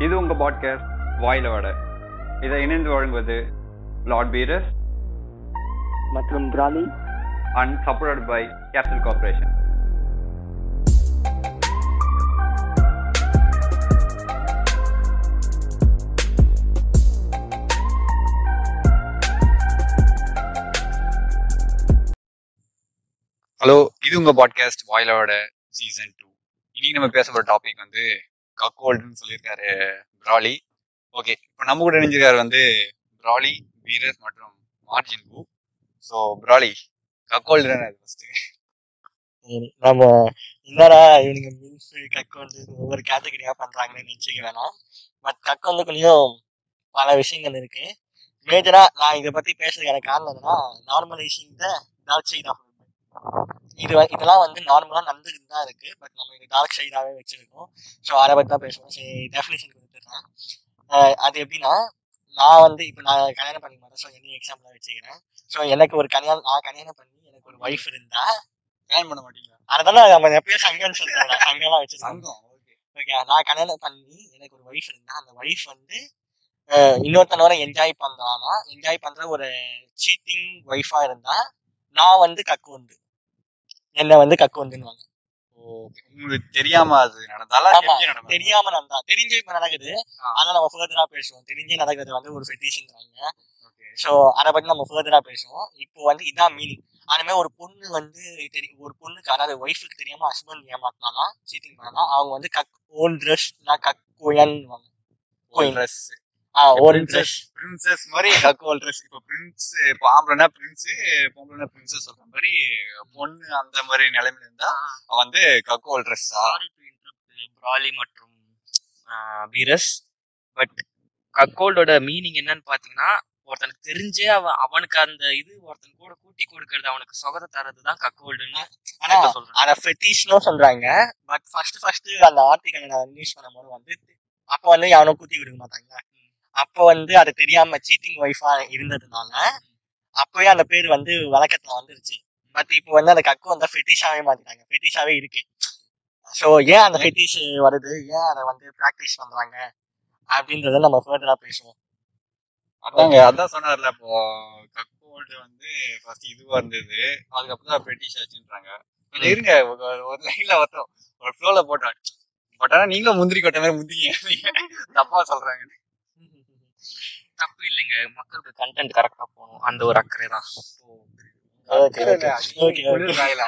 இது உங்க பாட்காஸ்ட் வாயில வட. இதை இணைந்து வழங்குவது லார்ட் பீரஸ் மற்றும் பிராலி and support by capital corporation hello இது உங்க பாட்காஸ்ட் வாயிலோட சீசன் டூ இன்னைக்கு நம்ம பேச போற டாபிக் வந்து கக்கோல்டுன்னு சொல்லியிருக்காரு பிராலி. ஓகே இப்போ நம்ம கூட இணைஞ்சிருக்காரு வந்து பிராலி வீரர் மற்றும் மார்ஜின் பூ ஸோ பிராலி கக்கோல்டு ஃபர்ஸ்ட் நம்ம என்னடா இவனுங்க மீன்ஸ் கக்கோல்டு ஒவ்வொரு கேட்டகரியா பண்றாங்கன்னு நினைச்சுக்க வேணாம். பட் கக்கோல்டுக்குள்ளேயும் பல விஷயங்கள் இருக்கு. மேஜரா நான் இதை பத்தி பேசுறதுக்கான காரணம் என்னன்னா normalising the dark side of இது இதெல்லாம் வந்து நார்மலா நடந்துக்கிட்டு தான் இருக்கு. பட் நம்ம இது டார்க் சைடாவே வச்சிருக்கோம். ஸோ அதை பத்தி தான் பேசுவோம். சரி டெஃபினேஷன் அஹ் அது எப்படின்னா நான் வந்து இப்போ நான் கல்யாணம் பண்ணி மாட்டேன் ஸோ என்ன எக்ஸாம்பிளா வச்சுக்கிறேன். ஸோ எனக்கு ஒரு கல்யாணம் நான் கல்யாணம் பண்ணி எனக்கு ஒரு ஒய்ஃப் இருந்தா ஏன் பண்ண மாட்டீங்களா? அதனால நம்ம எப்பயும் சங்கம்னு சொல்றோம் சங்கம்லாம் வச்சிருக்கோம். ஓகே ஓகே நான் கல்யாணம் பண்ணி எனக்கு ஒரு ஒய்ஃப் இருந்தா அந்த ஒய்ஃப் வந்து இன்னொருத்தனோட என்ஜாய் பண்றானா என்ஜாய் பண்ற ஒரு சீட்டிங் ஒய்ஃபா இருந்தா நான் வந்து கக்குண்டு என்ன வந்து கக்குண்டுன்னு ஓகே உங்களுக்கு தெரியாம அது நடந்தாலா? ஆமா, தெரிஞ்சே நடந்தா தெரியாம நடந்தா தெரிஞ்சே இப்ப நடக்குது. ஆனா நம்ம ஃபர்தரா பேசுவோம். தெரிஞ்சே நடக்கிறது வந்து ஒரு ஃபெட்டிஷன்றாங்க ஸோ அதை பத்தி நம்ம ஃபர்தரா பேசுவோம். இப்போ வந்து இதான் மீனிங் அதுமே ஒரு பொண்ணு வந்து தெரி ஒரு பொண்ணுக்கு அதாவது ஒய்ஃபுக்கு தெரியாம ஹஸ்பண்ட் ஏமாத்தினானா சீட்டிங் பண்ணா அவங்க வந்து கக் ஓன் ட்ரெஸ் நான் கக் கோயன் ஒரு ட்ரெஸ் ஓன் ட்ரெஸ் பிரின்சஸ் மாதிரி கக்கோல் ட்ரெஸ் இப்போ பிரின்ஸ் இப்போ ஆம்பளைனா பிரின்ஸ் பொம்பளைனா பிரின்சஸ் சொல்ற மாதிரி பொண்ணு அந்த மாதிரி நிலைமையில இருந்தா வந்து கக்கோல் ட்ரெஸ்ஸா சாரி டு இன்டரப்ட் பிராலி மற்றும் பீரஸ் பட் கக்கோல்டோட மீனிங் என்னன்னு பாத்தீங்கன்னா ஒருத்தனுக்கு தெரிஞ்சே அவன் அவனுக்கு அந்த இது ஒருத்தன் கூட கூட்டி கொடுக்கறது அவனுக்கு சொகத்தை தரதுதான் கக்கோல்டுன்னு ஆனா சொல்றேன் அத ஃபெட்டிஷ்னு சொல்றாங்க பட் ஃபர்ஸ்ட் ஃபர்ஸ்ட் அந்த ஆர்டிகல் நான் நியூஸ் பண்ணும்போது வந்து அப்ப வந்து யாரும் கூட்டி கொடுக்க மாட்டாங்க அப்ப வந்து அது தெரியாம சீட்டிங் ஒய்ஃபா இருந்ததுனால அப்பவே அந்த பேர் வந்து வழக்கத்துல வந்துருச்சு. பட் இப்போ வந்து அந்த கக்கு வந்து ஃபெட்டிஷாவே மாத்திட்டாங்க. ஃபெட்டிஷாவே இருக்கு. ஸோ ஏன் அந்த ஃபெட்டிஷ் வருது? ஏன் அதை வந்து ப்ராக்டிஸ் பண்றாங்க? அப்படின்றத நம்ம ஃபர்தரா பேசுவோம். அதாங்க அதான் சொன்னார்ல இப்போ கக்கோல்டு வந்து ஃபர்ஸ்ட் இதுவா இருந்தது. அதுக்கப்புறம் தான் பிரிட்டிஷ் ஆச்சுன்றாங்க. கொஞ்சம் இருங்க ஒரு- லைன்ல வரட்டும். ஒரு ஃப்ளோல போட்டோம் பட் ஆனா நீங்களும் முந்திரி கொட்ட மாதிரி முந்திங்க தப்பா சொல்றாங்க தப்பு இல்லைங்க. மக்களுக்கு கண்டென்ட் கரெக்டா போகணும். அந்த ஒரு அக்கறை தான்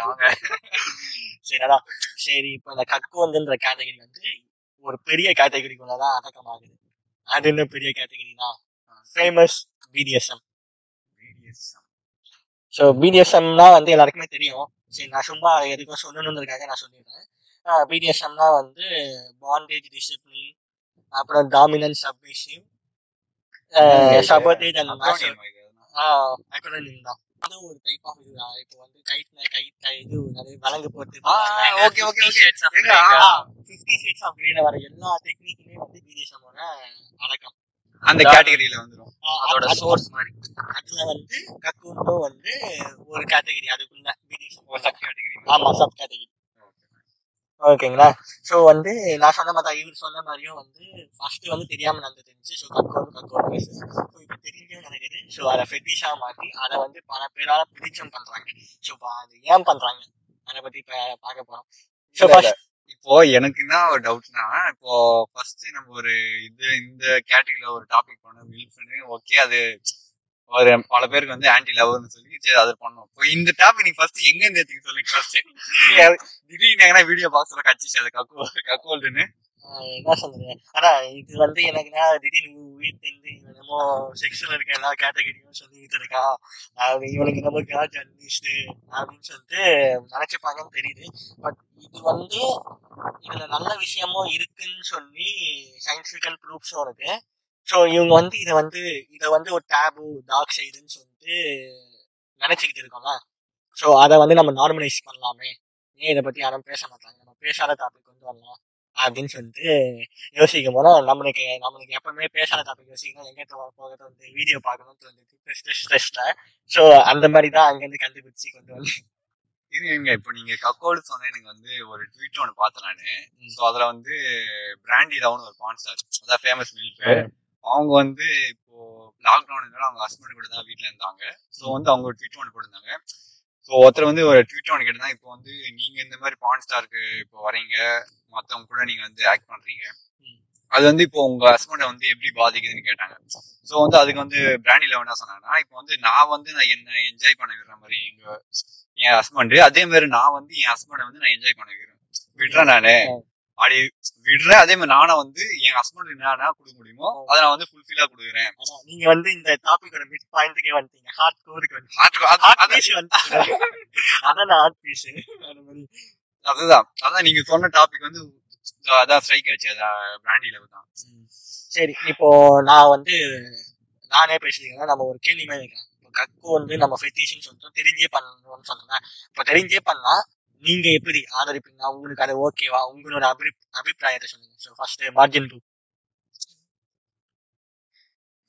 வாங்க. சரி இப்போ இந்த கக்குவந்துன்ற கேட்டகரி வந்து ஒரு பெரிய கேட்டகரிக்குள்ள தான் அடக்கமாகுது. அது என்ன பெரிய கேட்டகரினா ஃபேமஸ் பிடிஎஸ்எம் ஸோ பிடிஎஸ்எம்னா வந்து எல்லாருக்குமே தெரியும். சரி நான் சும்மா எதுக்கும் சொல்லணுன்றதுக்காக நான் சொல்லிடுறேன். பிடிஎஸ்எம்னா வந்து பாண்டேஜ் டிசிப்ளின் அப்புறம் dominance submissive sabotage and Acronym இது. அக்கடமிக் தான் அது ஒரு டைப் ஆஃப் இப்போ வந்து கைட்ல கை இது நிறைய விலங்கு போட்டு? ஃபிஃப்டி ஷேட்ஸ் ஆஃப் கிரீல வர எல்லா டெக்னிக்குமே வந்து பிடிஎஸ்எம்மோட அடக்கம் அந்த கேட்டகரியில வந்துரும் ஆஹ் அதோட அது- சோர்ஸ் மாதிரி அதுல வந்து கக்குண்டோ வந்து ஒரு கேட்டகரி அதுக்குள்ள ஒரு சப் கேட்டகரி ஆமா சப் கேட்டகரி ஓகேங்களா? ஸோ வந்து நான் சொன்ன மாதிரி இவர் சொன்ன மாதிரியும் வந்து ஃபர்ஸ்ட் வந்து தெரியாம நடந்துட்டு இருந்துச்சு ஸோ கக்கோடு கக்கோடு ஸோ இப்போ தெரிஞ்சே நடக்குது ஸோ அதை ஃபெட்டிஷா மாத்தி அதை வந்து பல பேரால பிடிச்சும் பண்றாங்க. ஸோ அது ஏன் பண்றாங்க? அதை பத்தி இப்ப பார்க்க போறோம். ஸோ இப்போ எனக்கு என்ன ஒரு டவுட்னா இப்போ ஃபர்ஸ்ட் நம்ம ஒரு இது இந்த கேட்டகரியில ஒரு டாபிக் பண்ண வில் பண்ணி ஓகே அது ஒரு பல பேருக்கு வந்து ஆன்டி லவ்னு சொல்லி சரி அது பண்ணோம். இப்போ இந்த டாபிக் நீங்க ஃபர்ஸ்ட் எங்க இருந்து எடுத்தீங்க சொல்லுங்க ஃபர்ஸ்ட் திடீர்னு எங்கன்னா வீடியோ பாக்ஸ்ல கட்சி அது கக்கு கக்கோல்டுன்னு. என்ன சொல்றது? ஆனா இது வந்து எனக்குன்னா திடீர்னு வீட்டுல இருந்து இவன் என்னமோ செக்ஷன் இருக்க எல்லா கேட்டகரியும் சொல்லிட்டு இருக்கான் அது இவனுக்கு என்னமோ கேட் ஜர்னலிஸ்ட் அப்படின்னு சொல்லிட்டு நினைச்சுப்பாங்கன்னு தெரியுது. பட் இது வந்து இதுல நல்ல விஷயமும் இருக்குன்னு சொல்லி சயின்டிபிக்கல் ப்ரூஃப்ஸும் இருக்கு. ஸோ இவங்க வந்து இதை வந்து இதை வந்து ஒரு டேபு டார்க் சைடுன்னு சொல்லிட்டு நினைச்சுக்கிட்டு இருக்கோம்ல ஸோ அதை வந்து நம்ம நார்மலைஸ் பண்ணலாமே. ஏன் இதை பத்தி யாரும் பேச மாட்டாங்க. நம்ம பேசாத டாபிக் கொண்டு வரலாம் அப்படின்னு சொல்லிட்டு யோசிக்கும் போது நம்மளுக்கு நம்மளுக்கு எப்பவுமே பேசாத டாபிக் யோசிக்கணும். எங்க போகிறது வந்து வீடியோ பார்க்கணும்னு தோணுது. ஸ்ட்ரெஸ் ஸ்ட்ரெஸ்ல ஸோ அந்த மாதிரி தான் அங்கேருந்து கண்டுபிடிச்சு கொண்டு வந்து இருங்க இருங்க இப்போ நீங்க கக்கோடு சொன்னேன் எனக்கு வந்து ஒரு ட்வீட் ஒன்று பார்த்தேன் நானு. ஸோ அதுல வந்து பிராண்டி டவுன் ஒரு ஸ்டார் அதான் ஃபேமஸ் மில்க் அவங்க வந்து இப்போ லாக்டவுனுங்கால அவங்க ஹஸ்பண்ட் கூட தான் வீட்ல இருந்தாங்க. ஸோ வந்து அவங்க ட்வீட் ஒன்று போட்டிருந்தாங்க. ஸோ ஒருத்தர் வந்து ஒரு ட்வீட் ஒன்று கேட்டிருந்தா இப்போ வந்து நீங்க இந்த மாதிரி பான் ஸ்டாருக்கு இப்போ வரீங்க மத்தவங்க கூட நீங்க வந்து ஆக்ட் பண்றீங்க. அது வந்து இப்போ உங்க ஹஸ்பண்டை வந்து எப்படி பாதிக்குதுன்னு கேட்டாங்க. ஸோ வந்து அதுக்கு வந்து பிராண்டில என்ன சொன்னாங்கன்னா இப்போ வந்து நான் வந்து நான் என்ன என்ஜாய் பண்ண விடுற மாதிரி எங்க என் ஹஸ்பண்ட் அதே மாதிரி நான் வந்து என் ஹஸ்பண்டை வந்து நான் என்ஜாய் பண்ண விடுறேன். விடுறேன் நானு. அப்படி விடுறேன் அதே மாதிரி நானும் வந்து என் ஹஸ்பண்ட் என்னன்னா கொடுக்க முடியுமோ அதை நான் வந்து ஃபுல்ஃபில்லா கொடுக்குறேன். நீங்க வந்து இந்த டாபிக்கோட மிட் பாயிண்ட்டுக்கே வந்துட்டீங்க. ஹார்ட் கோருக்கு வந்து ஹார்ட் பீஸ் வந்துட்டீங்க. அதான் ஹார்ட் பீஸ் அதுதான். அதான் நீங்க சொன்ன டாபிக் வந்து அதான் ஸ்ட்ரைக் ஆச்சு. அதான் பிராண்டில தான். சரி இப்போ நான் வந்து நானே பேசுறீங்கன்னா நம்ம ஒரு கேள்வி மாதிரி கக்கு வந்து நம்ம ஃபெட்டிஷன் சொல்லிட்டோம். தெரிஞ்சே பண்ணணும்னு சொன்னேன். இப்போ தெரிஞ்சே பண்ணா நீங்க எப்படி ஆதரிப்பீங்க? உங்களுக்கு அது ஓகேவா உங்களோட அபி அபிப்பிராயத்தை சொல்லுங்க. ஸோ ஃபர்ஸ்ட் மார்ஜின் டூ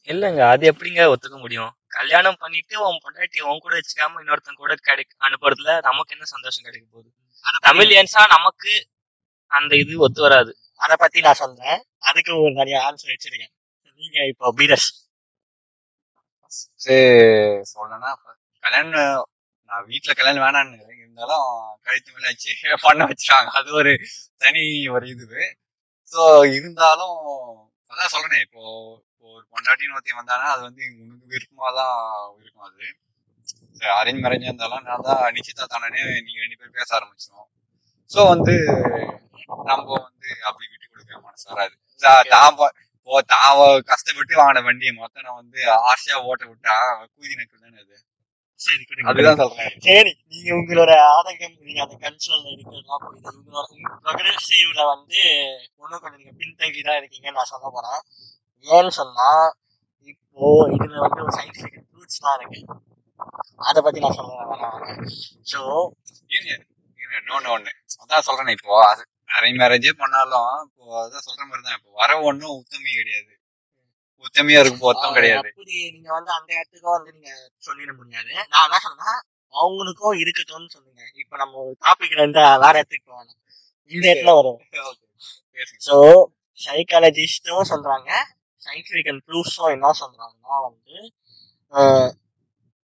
இல்லங்க அது எப்படிங்க ஒத்துக்க முடியும்? கல்யாணம் பண்ணிட்டு உன் பொண்டாட்டி உன் கூட வச்சுக்காம இன்னொருத்தன் கூட கிடைக்க அனுப்புறதுல நமக்கு என்ன சந்தோஷம் கிடைக்க போகுது? தமிழியன்ஸா நமக்கு அந்த இது ஒத்து வராது. அதை பத்தி நான் சொல்றேன். அதுக்கு ஒரு நிறைய ஆன்சர் வச்சிருக்கேன். நீங்க இப்போ பீரஸ் சரி சொல்லணும்னா கல்யாணம் நான் வீட்டுல கல்யாணம் வேணான்னு இருந்தாலும் கழுத்து மேல வச்சு பண்ண வச்சிட்டாங்க. அது ஒரு தனி ஒரு இதுவு. சோ இருந்தாலும் அதான் சொல்றேனே இப்போ ஒரு பொண்டாட்டின்னு ஒருத்தன் வந்தானா அது வந்து உனக்கு விருப்பமா தான் இருக்கும் அது. அரேஞ்ச் மேரேஜா இருந்தாலும் நான் தான் நிச்சயதார்த்தானே நீங்க ரெண்டு பேரும் பேச ஆரம்பிச்சிடும் சோ வந்து நம்ம வந்து அப்படி விட்டு கொடுக்க மனசு வராது. தான் இப்போ கஷ்டப்பட்டு வாங்கின வண்டியை மொத்தம் நான் வந்து ஆசையா ஓட்ட விட்டா கூதி நக்கு தானே அது. அதுதான் சொல்றேன். சரி நீங்க உங்களோட ஆதங்கம் நீங்க அந்த கன்சோல்ல இருக்கிறதுலாம் புரியுது. உங்களோட ப்ரொக்ரெசிவ்ல வந்து ஒன்றும் கொஞ்சம் நீங்க பின்தங்கி தான் இருக்கீங்கன்னு நான் சொல்ல போறேன். ஏன்னு சொன்னா இப்போ இதுல வந்து ஒரு சயின்டிபிக் ட்ரூத்ஸ் தான் இருக்கு. அதை பத்தி நான் சொல்ல வரேன். ஸோ இன்னொன்னு ஒண்ணு. அதான் சொல்றேன் இப்போ அரேஞ்ச் மேரேஜே பண்ணாலும் இப்போ அதான் சொல்ற மாதிரி தான். இப்போ வர ஒண்ணும் உத்தமி கிடையாது. உத்தமியா இருக்கும் ஒத்தம் கிடையாது. நீங்க வந்து அந்த இடத்துக்கும் வந்து நீங்க சொல்லிட முடியாது. நான் என்ன சொன்னா அவங்களுக்கும் இருக்கட்டும்னு சொல்லுங்க இப்ப நம்ம ஒரு டாபிக்ல இருந்து வேற இடத்துக்கு போகணும் இந்த இடத்துல வரும். ஸோ சைக்காலஜிஸ்டும் சொல்றாங்க. சயின்டிபிக் ப்ரூஃப்ஸும் என்ன சொல்றாங்கன்னா வந்து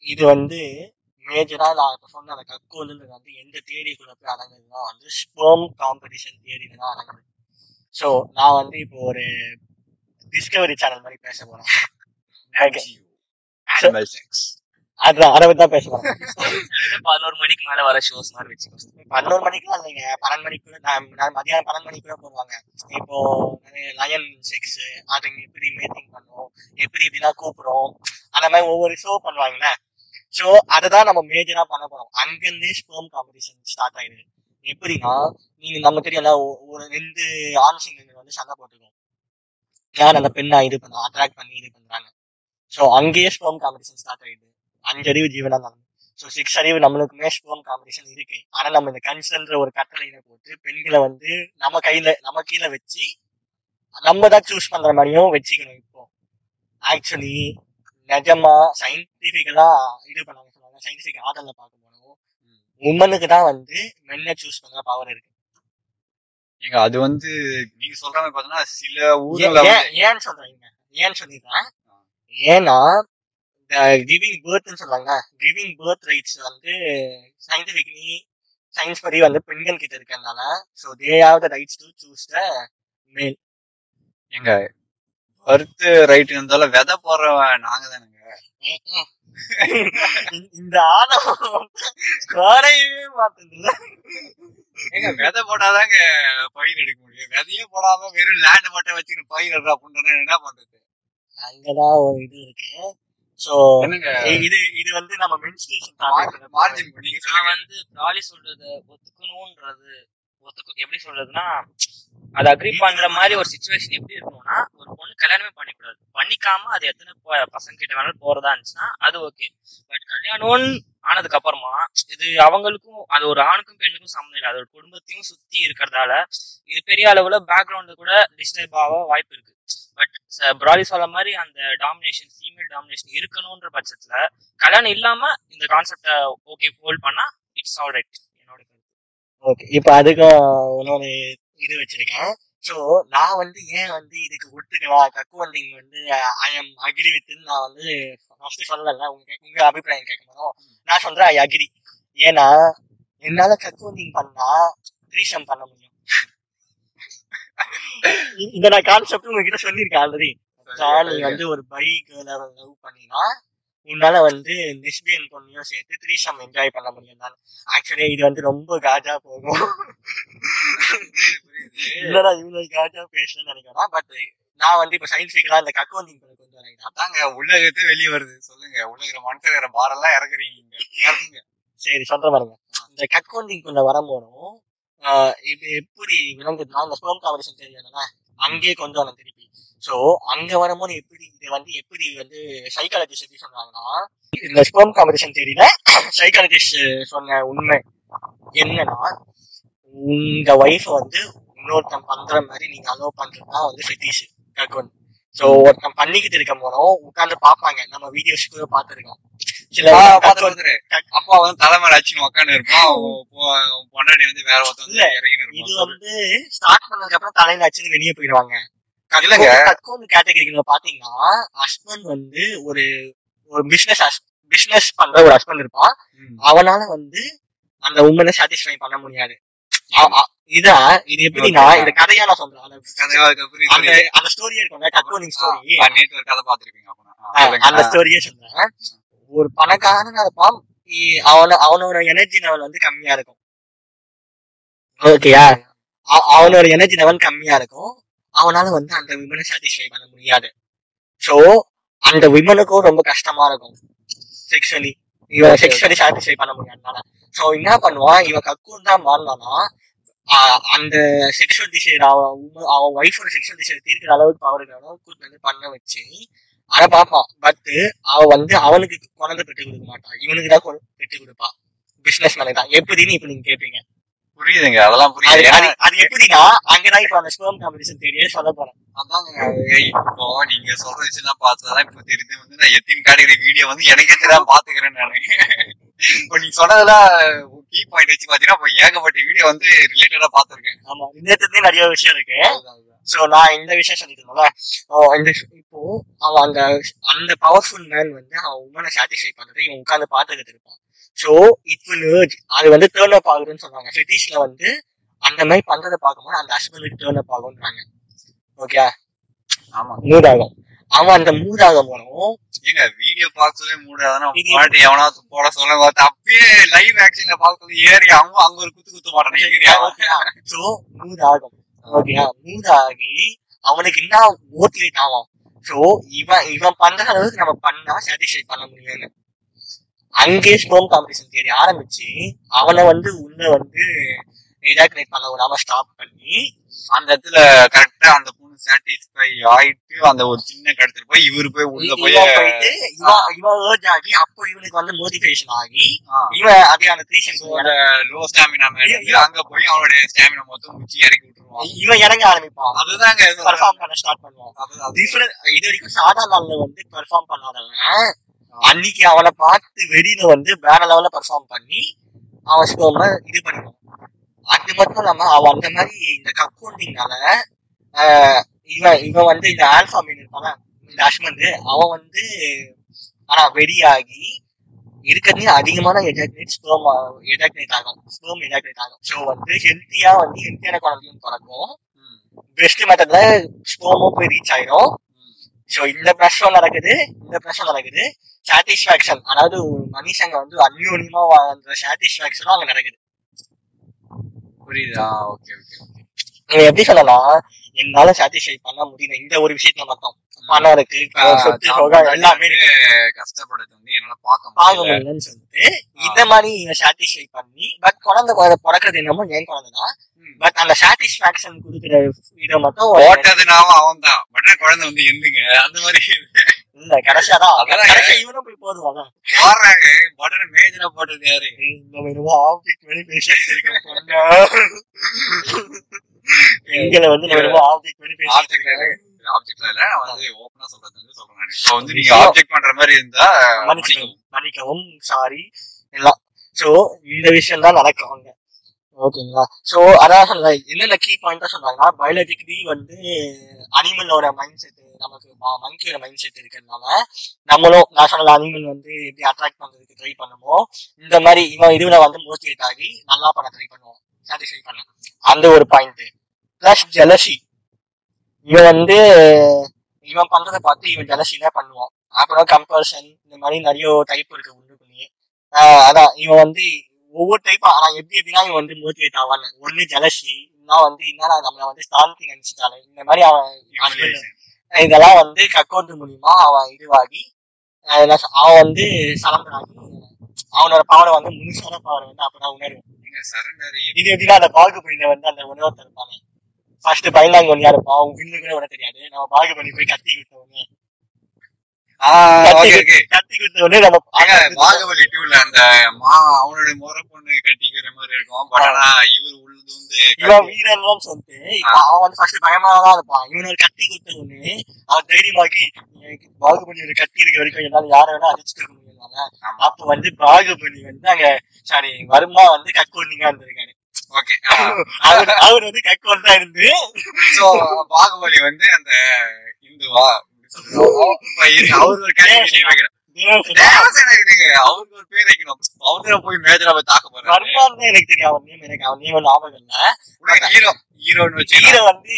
இது வந்து மேஜரா நான் இப்ப சொன்ன அந்த கக்கோலுன்றது வந்து எந்த தேடிக்குள்ள போய் அடங்குதுன்னா வந்து ஸ்பெர்ம் காம்படிஷன் தேடில தான் அடங்குது. ஸோ நான் வந்து இப்போ ஒரு டிஸ்கவரி சேனல் மாதிரி பேச sex. அதான் அதை பத்தி தான் பேச போறேன் பதினோரு மணிக்கு மேல வர ஷோஸ் மாதிரி வச்சுக்கோ பன்னெண்டு மணிக்குலாம் இல்லைங்க. பன்னெண்டு மணிக்குள்ள நான் மதியானம் பன்னெண்டு மணிக்குள்ள போடுவாங்க இப்போ லயன் செக்ஸ் அதுங்க எப்படி மேட்டிங் பண்ணும்? எப்படி இப்படிலாம் கூப்பிடும்? அந்த மாதிரி ஒவ்வொரு ஷோ பண்ணுவாங்கல்ல. ஸோ அதை தான் நம்ம மேஜரா பண்ண போறோம். அங்கிருந்தே ஸ்பெர்ம் காம்படிஷன் ஸ்டார்ட் ஆயிடுது. எப்படின்னா நீங்க நம்ம தெரியல ஒரு ரெண்டு ஆண் சிங்கங்கள் வந்து சண்டை போட்டுக்கும். யார் அந்த பெண்ணா இது பண்ண அட்ராக்ட் பண்ணி இது பண்றாங்க? ஸோ அங்கேயே ஸ்பெர்ம் காம்படிஷன் ஸ்டார்ட் ஆயிடுது. அஞ்சு அறிவு ஜீவனா ஸோ சிக்ஸ் அறிவு நம்மளுக்குமே ஸ்பெர்ம் காம்படிஷன் இருக்கு. ஆனா நம்ம இந்த கன்சல்ன்ற ஒரு கட்டளையில போட்டு பெண்களை வந்து நம்ம கையில நம்ம கீழே வச்சு நம்ம தான் சூஸ் பண்ற மாதிரியும் வச்சுக்கணும் இப்போ. ஆக்சுவலி நிஜமா சயின்டிபிக்கலா இது பண்ணாங்க. சொல்லுவாங்க சயின்டிபிக் ஆர்டர்ல பார்க்க போனோம். உமனுக்கு தான் வந்து மென்னை சூஸ் பண்ற பவர் இருக்கு. ஏங்க அது வந்து நீங்க சொல்ற மாதிரி பார்த்தோம்னா சில ஊர்ல ஏன்- ஏன்னு சொல்றீங்க? ஏன்னு சொல்லிடுறேன் ஏன்னா கிவிங் பேர்த்னு சொல்றாங்க கிவிங் பேர்த் ரைட்ஸ் வந்து சயின்டிபிக்லி சயின்ஸ் படி வந்து பெண்கள் கிட்ட இருக்கறதுனால so they have the rights to choose the male எங்க பருத்து ரைட் இருந்தாலும் விதை போடுறவன் நாங்க இந்த ஆணவம் குறையவே மாட்டேங்குது ஏங்க விதை போட்டாதாங்க பயிர் எடுக்க முடியும். விதையே போடாம வெறும் லேண்ட் மட்டும் வச்சுக்கிட்டு பயிர் எடுறா அப்படின்னா என்ன பண்றது? அங்கதான் ஒரு இது இருக்கு. என்னங்க? இது இது வந்து நம்ம மென்ஸ்ட்ரேஷன் மார்ஜின் நீங்க நான் சொல்லுங்க. வந்து ப்ராலி சொல்றத ஒத்துக்கணும்ன்றது ஒத்துக்க எப்படி சொல்றதுன்னா அது அக்ரி பண்ற மாதிரி ஒரு சுச்சுவேஷன் எப்படி இருக்கணும்னா ஒரு பொண்ணு கல்யாணமே பண்ணிக்கூடாது. பண்ணிக்காம அது எத்தனை ப- பசங்க கிட்ட வேணாலும் போறதா இருந்துச்சுன்னா அது ஓகே பட் கல்யாணம் ஆனதுக்கு அப்புறமா இது அவங்களுக்கும் அது ஒரு ஆணுக்கும் பெண்ணுக்கும் சம்மந்தம் இல்லை. அது ஒரு குடும்பத்தையும் சுத்தி இருக்கிறதால இது பெரிய அளவுல பேக்ரவுண்ட் கூட டிஸ்டர்ப் ஆக வாய்ப்பு இருக்கு. பட் ப்ராலி சொல்ற மாதிரி அந்த டாமினேஷன் ஃபீமேல் டாமினேஷன் இருக்கணும்ன்ற பட்சத்துல கல்யாணம் இல்லாம இந்த கான்செப்ட ஓகே ஹோல்ட் பண்ணா இட்ஸ் ஆல் ரைட் என்னோட ஓகே இப்போ அதுக்கும் இன்னொரு இது வச்சிருக்கேன். சோ நான் வந்து ஏன் வந்து இதுக்கு ஒத்துக்கலாம் கக்குவண்டிங் வந்து ஐ எம் அக்ரி வித் நான் வந்து ஃபர்ஸ்ட் சொல்லல. உங்க உங்க அபிப்பிராயம் கேட்கணும் நான் சொல்றேன் ஐ அக்ரி ஏன்னா என்னால கக்குவண்டிங் பண்ணா த்ரீசம் பண்ண முடியும். இந்த நான் கான்செப்ட் உங்ககிட்ட சொல்லியிருக்கேன் ஆல்ரெடி நீ வந்து ஒரு பை கேர்ள லவ் பண்ணினா உன்னால வந்து லெஸ்பியன் பொண்ணையும் சேர்த்து த்ரீசம் என்ஜாய் பண்ண முடியும் நான் ஆக்சுவலி இது வந்து ரொம்ப காஜா போகும். இல்லடா இவ்வளவு காஜா பேசணும்னு நினைக்கிறேன். பட் நான் வந்து இப்ப சயின்டிபிக்கலா இந்த கக்கோண்டிங் கொண்டு வரேன் அதாங்க உலகத்தை வெளியே வருது. சொல்லுங்க. உலகிற மனுஷங்கிற பாரெல்லாம் இறக்குறீங்க. இங்க. இறக்குங்க. சரி சொல்ற பாருங்க. இந்த கக்கோண்டிங்குள்ள வரும்போதும் இது எப்படி விளங்குதுன்னா இந்த ஸ்போம் காம்படிஷன் தெரியாதுன்னா அங்கேயே கொண்டு வரணும் திருப்பி சோ அங்க வரும்போது எப்படி இது வந்து எப்படி வந்து சைக்காலஜிஸ்ட் எப்படி சொன்னாங்கன்னா இந்த ஸ்போம் காம்படிஷன் தெரியல. சைக்காலஜிஸ்ட் சொன்ன உண்மை என்னன்னா உங்க ஒய்ஃப் வந்து இன்னொருத்தன் பண்ற மாதிரி நீங்க அலோவ் பண்றதுதான் வந்து ஃபெட்டிஷ் கக்கோன் சோ ஒருத்தன் பண்ணிக்கிட்டு இருக்க போதும் உட்கார்ந்து பாப்பாங்க நம்ம வீடியோஸ் கூட பாத்துருக்கோம் சில. அப்பா வந்து தலைமையில அச்சுன்னு உட்காந்து இருப்பான் உன் பொ- உன் பொண்டாட்டி வந்து வேற ஒருத்தன் இறங்கி இது வந்து ஸ்டார்ட் பண்ணதுக்கு அப்புறம் தலையில அச்சுன்னு வெளியே போயிடுவாங்க. இல்லங்க. கட்கோன் கேட்டகரிக்குள்ள பாத்தீங்கன்னா ஹஸ்பண்ட் வந்து ஒரு ஒரு பிசினஸ் பிசினஸ் பண்ற ஒரு ஹஸ்பண்ட் இருப்பான். அவனால வந்து அந்த உமனை சாட்டிஸ்ஃபை பண்ண முடியாது. இதா இது எப்படின்னா. இந்த கதையா நான் சொல்றேன். அந்த- கதையா இருக்கு, புரியுது, அந்த புரியுது. அந்த ஸ்டோரி இருக்கும்ல ஸ்டோரி நேத்து ஒரு கதை பாத்திருப்பீங்க. அந்த ஸ்டோரியே சொல்றேன். ஒரு பணக்காரன் இருப்பான் இ- அவன அவனோட எனர்ஜி லெவல் வந்து கம்மியா இருக்கும். ஓகேயா அவனோட எனர்ஜி லெவல் கம்மியா இருக்கும். அவனால வந்து அந்த விமனை சாட்டிஸ்ஃபை பண்ண முடியாது. சோ அந்த விமனுக்கும் ரொம்ப கஷ்டமா இருக்கும். செக்ஷுவலி இவன் செக்ஷுவலி சாட்டிஸ்ஃபை பண்ண முடியாதனால. சோ என்ன பண்ணுவான்? இவன் கக்கூன் தான் மாறினானா அந்த செக்ஷுவல் டிசைர் அவன் அவன் ஒய்ஃபோட செக்ஷுவல் டிசைர் தீர்க்கிற அளவுக்கு பவர் கூட்டு வந்து பண்ண வச்சு அதை பார்ப்பான் பட் அவ வந்து அவனுக்கு குழந்தை பெற்று கொடுக்க மாட்டான் இவனுக்கு தான் பெற்று கொடுப்பா. பிசினஸ் மேலே தான். எப்படின்னு இப்ப நீங்க கேட்பீங்க புரியுதுங்க அதெல்லாம் அது புரியுது அது- எப்படின்னா அங்கதான் இப்ப அந்த ஸ்பெர்ம் காம்படிஷன் தெரிய சொல்ல போறேன். அதாங்க இப்போ நீங்க சொல்ற விஷயம் பார்த்ததான் இப்ப தெரியுது. வந்து நான் எத்தின் கேட்டகரி வீடியோ வந்து எனக்கே தெரியாம பாத்துக்கிறேன் நானு இப்போ நீங்க சொன்னதெல்லாம் கீ பாயிண்ட் வச்சு பாத்தீங்கன்னா இப்போ ஏகப்பட்ட வீடியோ வந்து ரிலேட்டடா பாத்துருக்கேன் ஆமா இந்த நிறைய விஷயம் இருக்கு. சோ நான் இந்த விஷயம் அவன் இந்த இப்போ அவன் அந்த அந்த பவர்ஃபுல் மேன் வந்து அவன் உமனை சாட்டிஸ்ஃபை பண்றது இவன் உட்கார்ந்து பார்த்துக்கிட்டு இருப்பான். So it will urge. அது வந்து டேர்ன் அப் ஆகுதுன்னு சொன்னாங்க. ஃபெட்டிஷ்ல வந்து அந்த மாதிரி பண்றதை பார்க்கும்போது அந்த ஹஸ்பண்டுக்கு டேர்ன் அப் ஆகும்ன்றாங்க. ஓகே ஆமா. மூட் ஆகும். அவன் அந்த மூட் ஆகும் போனோம் ஏங்க வீடியோ பார்க்க சொல்லி மூடாதானே பாட்டு எவனாவது போட சொல்ல அப்பயே லைவ் ஆக்ஷன்ல பார்க்க சொல்லி ஏறி அவங்க அங்க ஒரு குத்து குத்து மாட்டானே சோ மூட் ஆகும் ஓகேயா மூட் ஆகி அவனுக்கு என்ன மோட்டிவேட் ஆகும் சோ இவன் இவன் பண்ற அளவுக்கு நம்ம பண்ணா சாட்டிஸ்ஃபை பண்ண முடியும்னு அங்கே ஸ்போம் காம்படிஷன் தேடி ஆரம்பிச்சு அவனை வந்து உள்ள வந்து எஜாக்குலேட் பண்ண விடாம ஸ்டாப் பண்ணி அந்த இடத்துல கரெக்டா அந்த சாட்டிஸ்ஃபை ஆயிட்டு அந்த ஒரு சின்ன கடத்துல போய் இவரு போய் உள்ள போய் போயிட்டு இவன் ஏர்ஜ் ஆகி அப்போ இவனுக்கு வந்து மோட்டிவேஷன் ஆகி இவன் அதே அந்த த்ரீ so அந்த லோ ஸ்டாமினா அங்க போய் அவனுடைய ஸ்டாமினா மொத்தம் முச்சி இறக்கி விட்டுருவான். இவன் இறங்க ஆரம்பிப்பான். அதுதாங்க பெர்ஃபார்ம் பண்ண ஸ்டார்ட் பண்ணுவான். டிஃபரெண்ட் இது வரைக்கும் சாதா நாள்ல வந்து பெர்ஃபார்ம் பண்ணாதவன். அன்னைக்கு அவனை பார்த்து வெளியில வந்து வேற லெவல்ல பெர்ஃபார்ம் பண்ணி அவன் ஸ்கோம இது பண்ணிடுவான். அது மட்டும் இல்லாம அவன் அந்த மாதிரி இந்த கக்கவுண்டிங்னால இவன் இவன் வந்து இந்த ஆல்பா மீன் இருப்பான இந்த அஷ்மந்த் அவன் வந்து ஆனா வெறியாகி இருக்கிறதுலே அதிகமான எஜாக்னேட் ஸ்போம் எஜாக்னேட் ஆகும் ஸ்போம் எஜாக்னேட் ஆகும். ஸோ வந்து ஹெல்த்தியா வந்து ஹெல்த்தியான குழந்தையும் பிறக்கும் பெஸ்ட் மெத்தட்ல ஸ்போமும் போய் ரீச் ஆயிடும் ஸோ இந்த பிரச்சனை நடக்குது இந்த பிரச்சனை நடக்குது. சாட்டிஸ்பாக்சன் அதாவது மனுஷங்க வந்து அந்யோன்யமா வாழ்ற சாட்டிஸ்பாக்சனும் அங்க நடக்குது. புரியுதா. ஓகே ஓகே எப்படி சொல்லலாம்? என்னால சாட்டிஸ்ஃபை பண்ண முடியல. இந்த ஒரு விஷயத்துல மட்டும். பணம் இருக்கு சொத்து எல்லாமே. கஷ்டப்படுறது வந்து என்னால பார்க்க முடியல. முடியலன்னு சொல்லிட்டு இந்த மாதிரி சாட்டிஸ்ஃபை பண்ணி பட் குழந்தை குழந்தை பிறக்கிறது என்னமோ என் குழந்தை தான். ம். பட் அந்த சாட்டிஸ்பாக்சன் கொடுக்குற இதை மட்டும் ஓட்டதுனாவும் அவன் தான். பட் குழந்தை வந்து எந்துங்க. அந்த மாதிரி. இல்ல கடைசியா தான். அதான் கடைசியா இவனும் போய் போடுவாங்க. போடுறாங்க. மேஜரா போட்டது யாரு? நம்ம என்னமோ ஆப்ஜெக்ட் வெளியே பேசிட்டு இருக்கோம் பொண்ணா. எங்களை வந்து ஆப்ஜெக்ட்ல இல்ல நான் வந்து ஓப்பனா சொல்றது வந்து சொல்றேன் நான். இப்போ வந்து நீங்க ஆப்ஜெக்ட் பண்ற மாதிரி இருந்தா மன்னிக்கவும். மன்னிக்கவும் சாரி எல்லாம் சோ இந்த விஷயம் தான் நடக்கும் அங்க ஓகேங்களா சோ அதான் சொல்ல என்னென்ன கீ பாயிண்டா சொன்னாங்கன்னா பயாலஜிக்கலி வந்து அனிமலோட மைண்ட் செட் நமக்கு மங்கியோட மைண்ட் செட் இருக்கிறதுனால நம்மளும் சொன்ன அனிமல் வந்து எப்படி அட்ராக்ட் பண்றதுக்கு ட்ரை பண்ணுமோ இந்த மாதிரி இவன் இதுல வந்து மோட்டிவேட் ஆகி நல்லா பண்ண ட்ரை பண்ணுவோம் சாட்டிஸ்ஃபை பண்ண அந்த ஒரு பாயிண்ட் பிளஸ் ஜெலசி இவன் வந்து இவன் பண்றதை பார்த்து இவன் ஜெலசில பண்ணுவான். அப்புறம் கம்பல்ஷன் இந்த மாதிரி நிறைய டைப் இருக்கு உள்ளுக்குள்ளேயே. அதான் இவன் வந்து ஒவ்வொரு டைப்பா ஆனா எப்படி எப்படின்னா இவன் வந்து மோட்டிவேட் ஆவான்னு. ஒண்ணு ஜெலசி இன்னும் வந்து என்னடா நம்மள வந்து ஸ்டாந்தி நினைச்சிட்டாலே இந்த மாதிரி அவன் இதெல்லாம் வந்து கக்கோட்டு மூலியமா அவன் இதுவாகி அவன் வந்து ஆகி அவனோட பவரை வந்து முழுசான பவரை வந்து அப்பதான் உணர்வு சரண்டர் இது எப்படின்னா அந்த பாகுபலியில வந்து அந்த உணவத்தை இருப்பானே ஃபர்ஸ்ட் பயந்தாங்க இருப்பான் அவன் வில்லு கூட உனக்கு தெரியாது. நம்ம பாகுபலி போய் கத்தி உடனே உடனே ஏங்க, பாகுபலி டூல அந்த மா அவனுடைய முறை பொண்ணு கட்டிக்கிற மாதிரி இருக்கும். பட் ஆனா இவர் வந்து இவன் வீரன்லாம் சொல்லிட்டு அவன் வந்து ஃபர்ஸ்ட் பயமா தான் இருப்பான். இவன் ஒரு கத்தி கொடுத்த உடனே அவன் தைரியமாக்கி பாகுபலி கத்தி இருக்க வரைக்கும் என்னால யாரை வேணா அடிச்சுட்டு ஆமா. அப்ப வந்து பாகுபலி வந்து அங்க சாரி வருமா வந்து கக்கோண்டிங்கா இருந்திருக்காரு. ஓகே அவர் அவர் வந்து கக்கோன் தான் இருந்து. சோ பாகுபலி வந்து அந்த இந்துவா? அவர் ஒரு கேரக்டர் அவருக்கு ஒரு பேர் வைக்கணும். அவரு போய் மேஜரா போய் தாக்க போறாரு. எனக்கு தெரியும். நேம் எனக்கு. நேம் ஞாபகம் இல்ல. ஹீரோ ஹீரோன்னு வச்சு ஹீரோ வந்து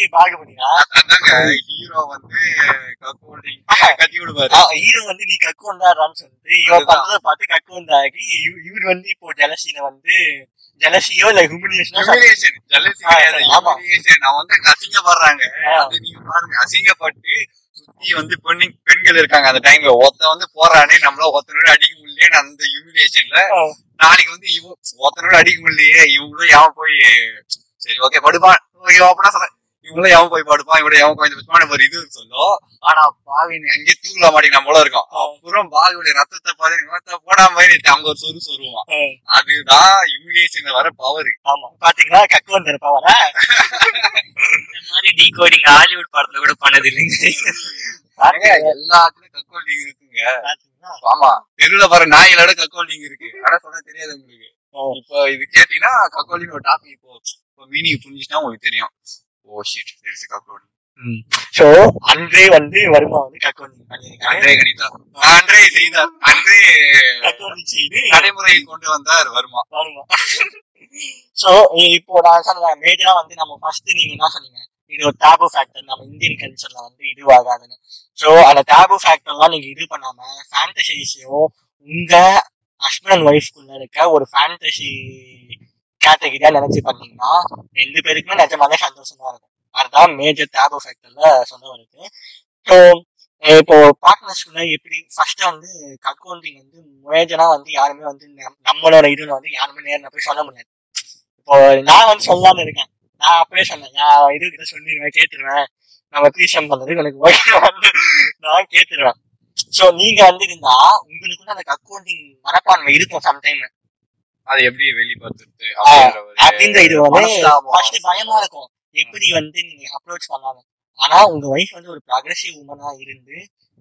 அதாங்க ஹீரோ வந்து கக்கோடி கத்தி விடுவாரு. ஹீரோ வந்து நீ கக்குவந்தாரான்னு சொல்லிட்டு இவன். பண்றதை பார்த்து இவ- இவர் வந்து இப்போ ஜலசியில வந்து ஜலசியோ இல்ல ஹியூமிலியேஷனோ. நான் வந்து அசிங்கப்படுறாங்க. அது நீங்க பாருங்க. அசிங்கப்பட்டு சுத்தி வந்து பெண்ணு பெண்கள் இருக்காங்க அந்த டைம்ல ஒருத்த வந்து போறானே நம்மள ஒருத்தனோட அடிக்க முடியலன்னு அந்த ஹியூமிலேஷன்ல நாளைக்கு வந்து இவ ஒருத்தனோட அடிக்க முடியலையே இவங்களும் எவன் போய் சரி ஓகே படுப்பான். ஓகே அப்படின்னா சொல்றேன் இவங்களும் எவன் போய் படுப்பான் இவட எவன் கொஞ்சம் பசுமான ஒரு இது சொல்லும். ஆனா பாவி நீ அங்கேயே தூங்கல மாட்டேங்க நம்மள இருக்கோம். அப்புறம் பாவியோட ரத்தத்தை பார்த்து போடாம மாதிரி அங்க ஒரு சொரு சொருவான் அதுதான் ஹியூமிலேஷன்ல வர பவர் ஆமா. பாத்தீங்களா கக்குவந்தர் பவரா இந்த மாதிரி டீகோடிங் ஹாலிவுட் படத்துல கூட பண்ணது இல்லைங்க. எல்லாத்துலயும் கக்கோல்டிங் இருக்குங்க. ஆமா. தெருவுல வர நாய்களோட கக்கோல்டிங் இருக்கு. ஆனா சொல்ல தெரியாது உங்களுக்கு. இப்போ இது கேட்டீங்கன்னா கக்கோல்டிங் ஒரு டாபிக் இப்போ மீனிங் புரிஞ்சுச்சுன்னா உங்களுக்கு தெரியும். ஓ ஷிட் தெரியுது கக்கோல்டிங் சோ அன்றே வந்து வருமா வந்து பண்ணிருக்காரு அன்றே கணிதா அன்றே செய்தார். அன்றே கக்குவந்தி செய்து நடைமுறையில் கொண்டு வந்தார் வருமா. வருமா. சோ இப்போ நான் சொன்ன மேஜரா வந்து நம்ம ஃபர்ஸ்ட் நீங்க என்ன சொன்னீங்க? இது ஒரு டேபு ஃபேக்டர் நம்ம இந்தியன் கல்ச்சர்ல வந்து இதுவாகாதுன்னு. சோ அந்த டேபு ஃபேக்டர்லாம் நீங்க இது பண்ணாம ஃபேண்டசிஸையும் உங்க ஹஸ்பண்ட் அண்ட் ஒய்ஃப்குள்ள இருக்க ஒரு ஃபேண்டசி கேட்டகிரியா நினைச்சு பண்ணீங்கன்னா ரெண்டு பேருக்குமே நிஜமாலே சந்தோஷமா இருக்கும். அதுதான் மேஜர் டேபோ ஃபேக்டர்ல சொல்ல வருது ஸோ இப்போ பார்ட்னர்ஸ்குள்ள எப்படி ஃபர்ஸ்ட் வந்து அக்கௌண்டிங் வந்து மேஜரா வந்து யாருமே வந்து நம்- நம்மளோட இதுல வந்து யாருமே நேரில் போய் சொல்ல முடியாது. இப்போ நான் வந்து சொல்லாம இருக்கேன். நான் அப்படியே சொன்னேன் நான் இது கிட்ட சொல்லிடுவேன் கேட்டுருவேன். நம்ம த்ரீசம் பண்றது எனக்கு ஓகே வந்து நான் கேட்டுருவேன். சோ நீங்க வந்து இருந்தா உங்களுக்கு அந்த அக்கௌண்டிங் மனப்பான்மை இருக்கும் சம்டைம் அது எப்படி வெளிப்படுத்துறது அப்படின்ற இது வந்து பயமா இருக்கும். எப்படி வந்து நீங்க அப்ரோச் பண்ணாங்க? ஆனா உங்க ஒய்ஃப் வந்து ஒரு ப்ரொக்ரெசிவ் உமனா இருந்து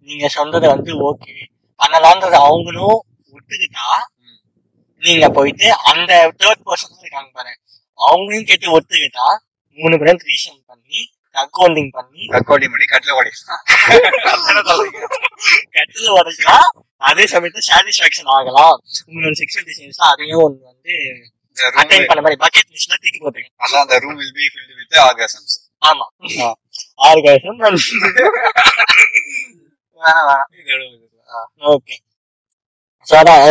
நீங்க சொன்னதை வந்து ஓகே பண்ணலான்றது அவங்களும் ஒத்துக்கிட்டா. நீங்க போயிட்டு அந்த தேர்ட் பர்சன் இருக்காங்க பாரு அவங்களையும் கேட்டு ஒத்துக்கிட்டா மூணு பேரும் த்ரீஷன் பண்ணி அக்கௌண்டிங் பண்ணி கக்கோல்டிங் பண்ணி கட்டில ஓடி கட்டில உடைக்கலாம். அதே சமயத்துல சாட்டிஸ்பாக்சன் ஆகலாம். உங்களோட செக்ஷுவல் டிசைன்ஸ் அதையும் ஒண்ணு வந்து அட்டைன் பண்ண மாதிரி பக்கெட் லிஸ்ட்ல தூக்கி போட்டுங்க அதான் அந்த room will be filled with orgasms ஆமா. ஆறு காசம் வேணாம். ஓகே ஸோ அதான்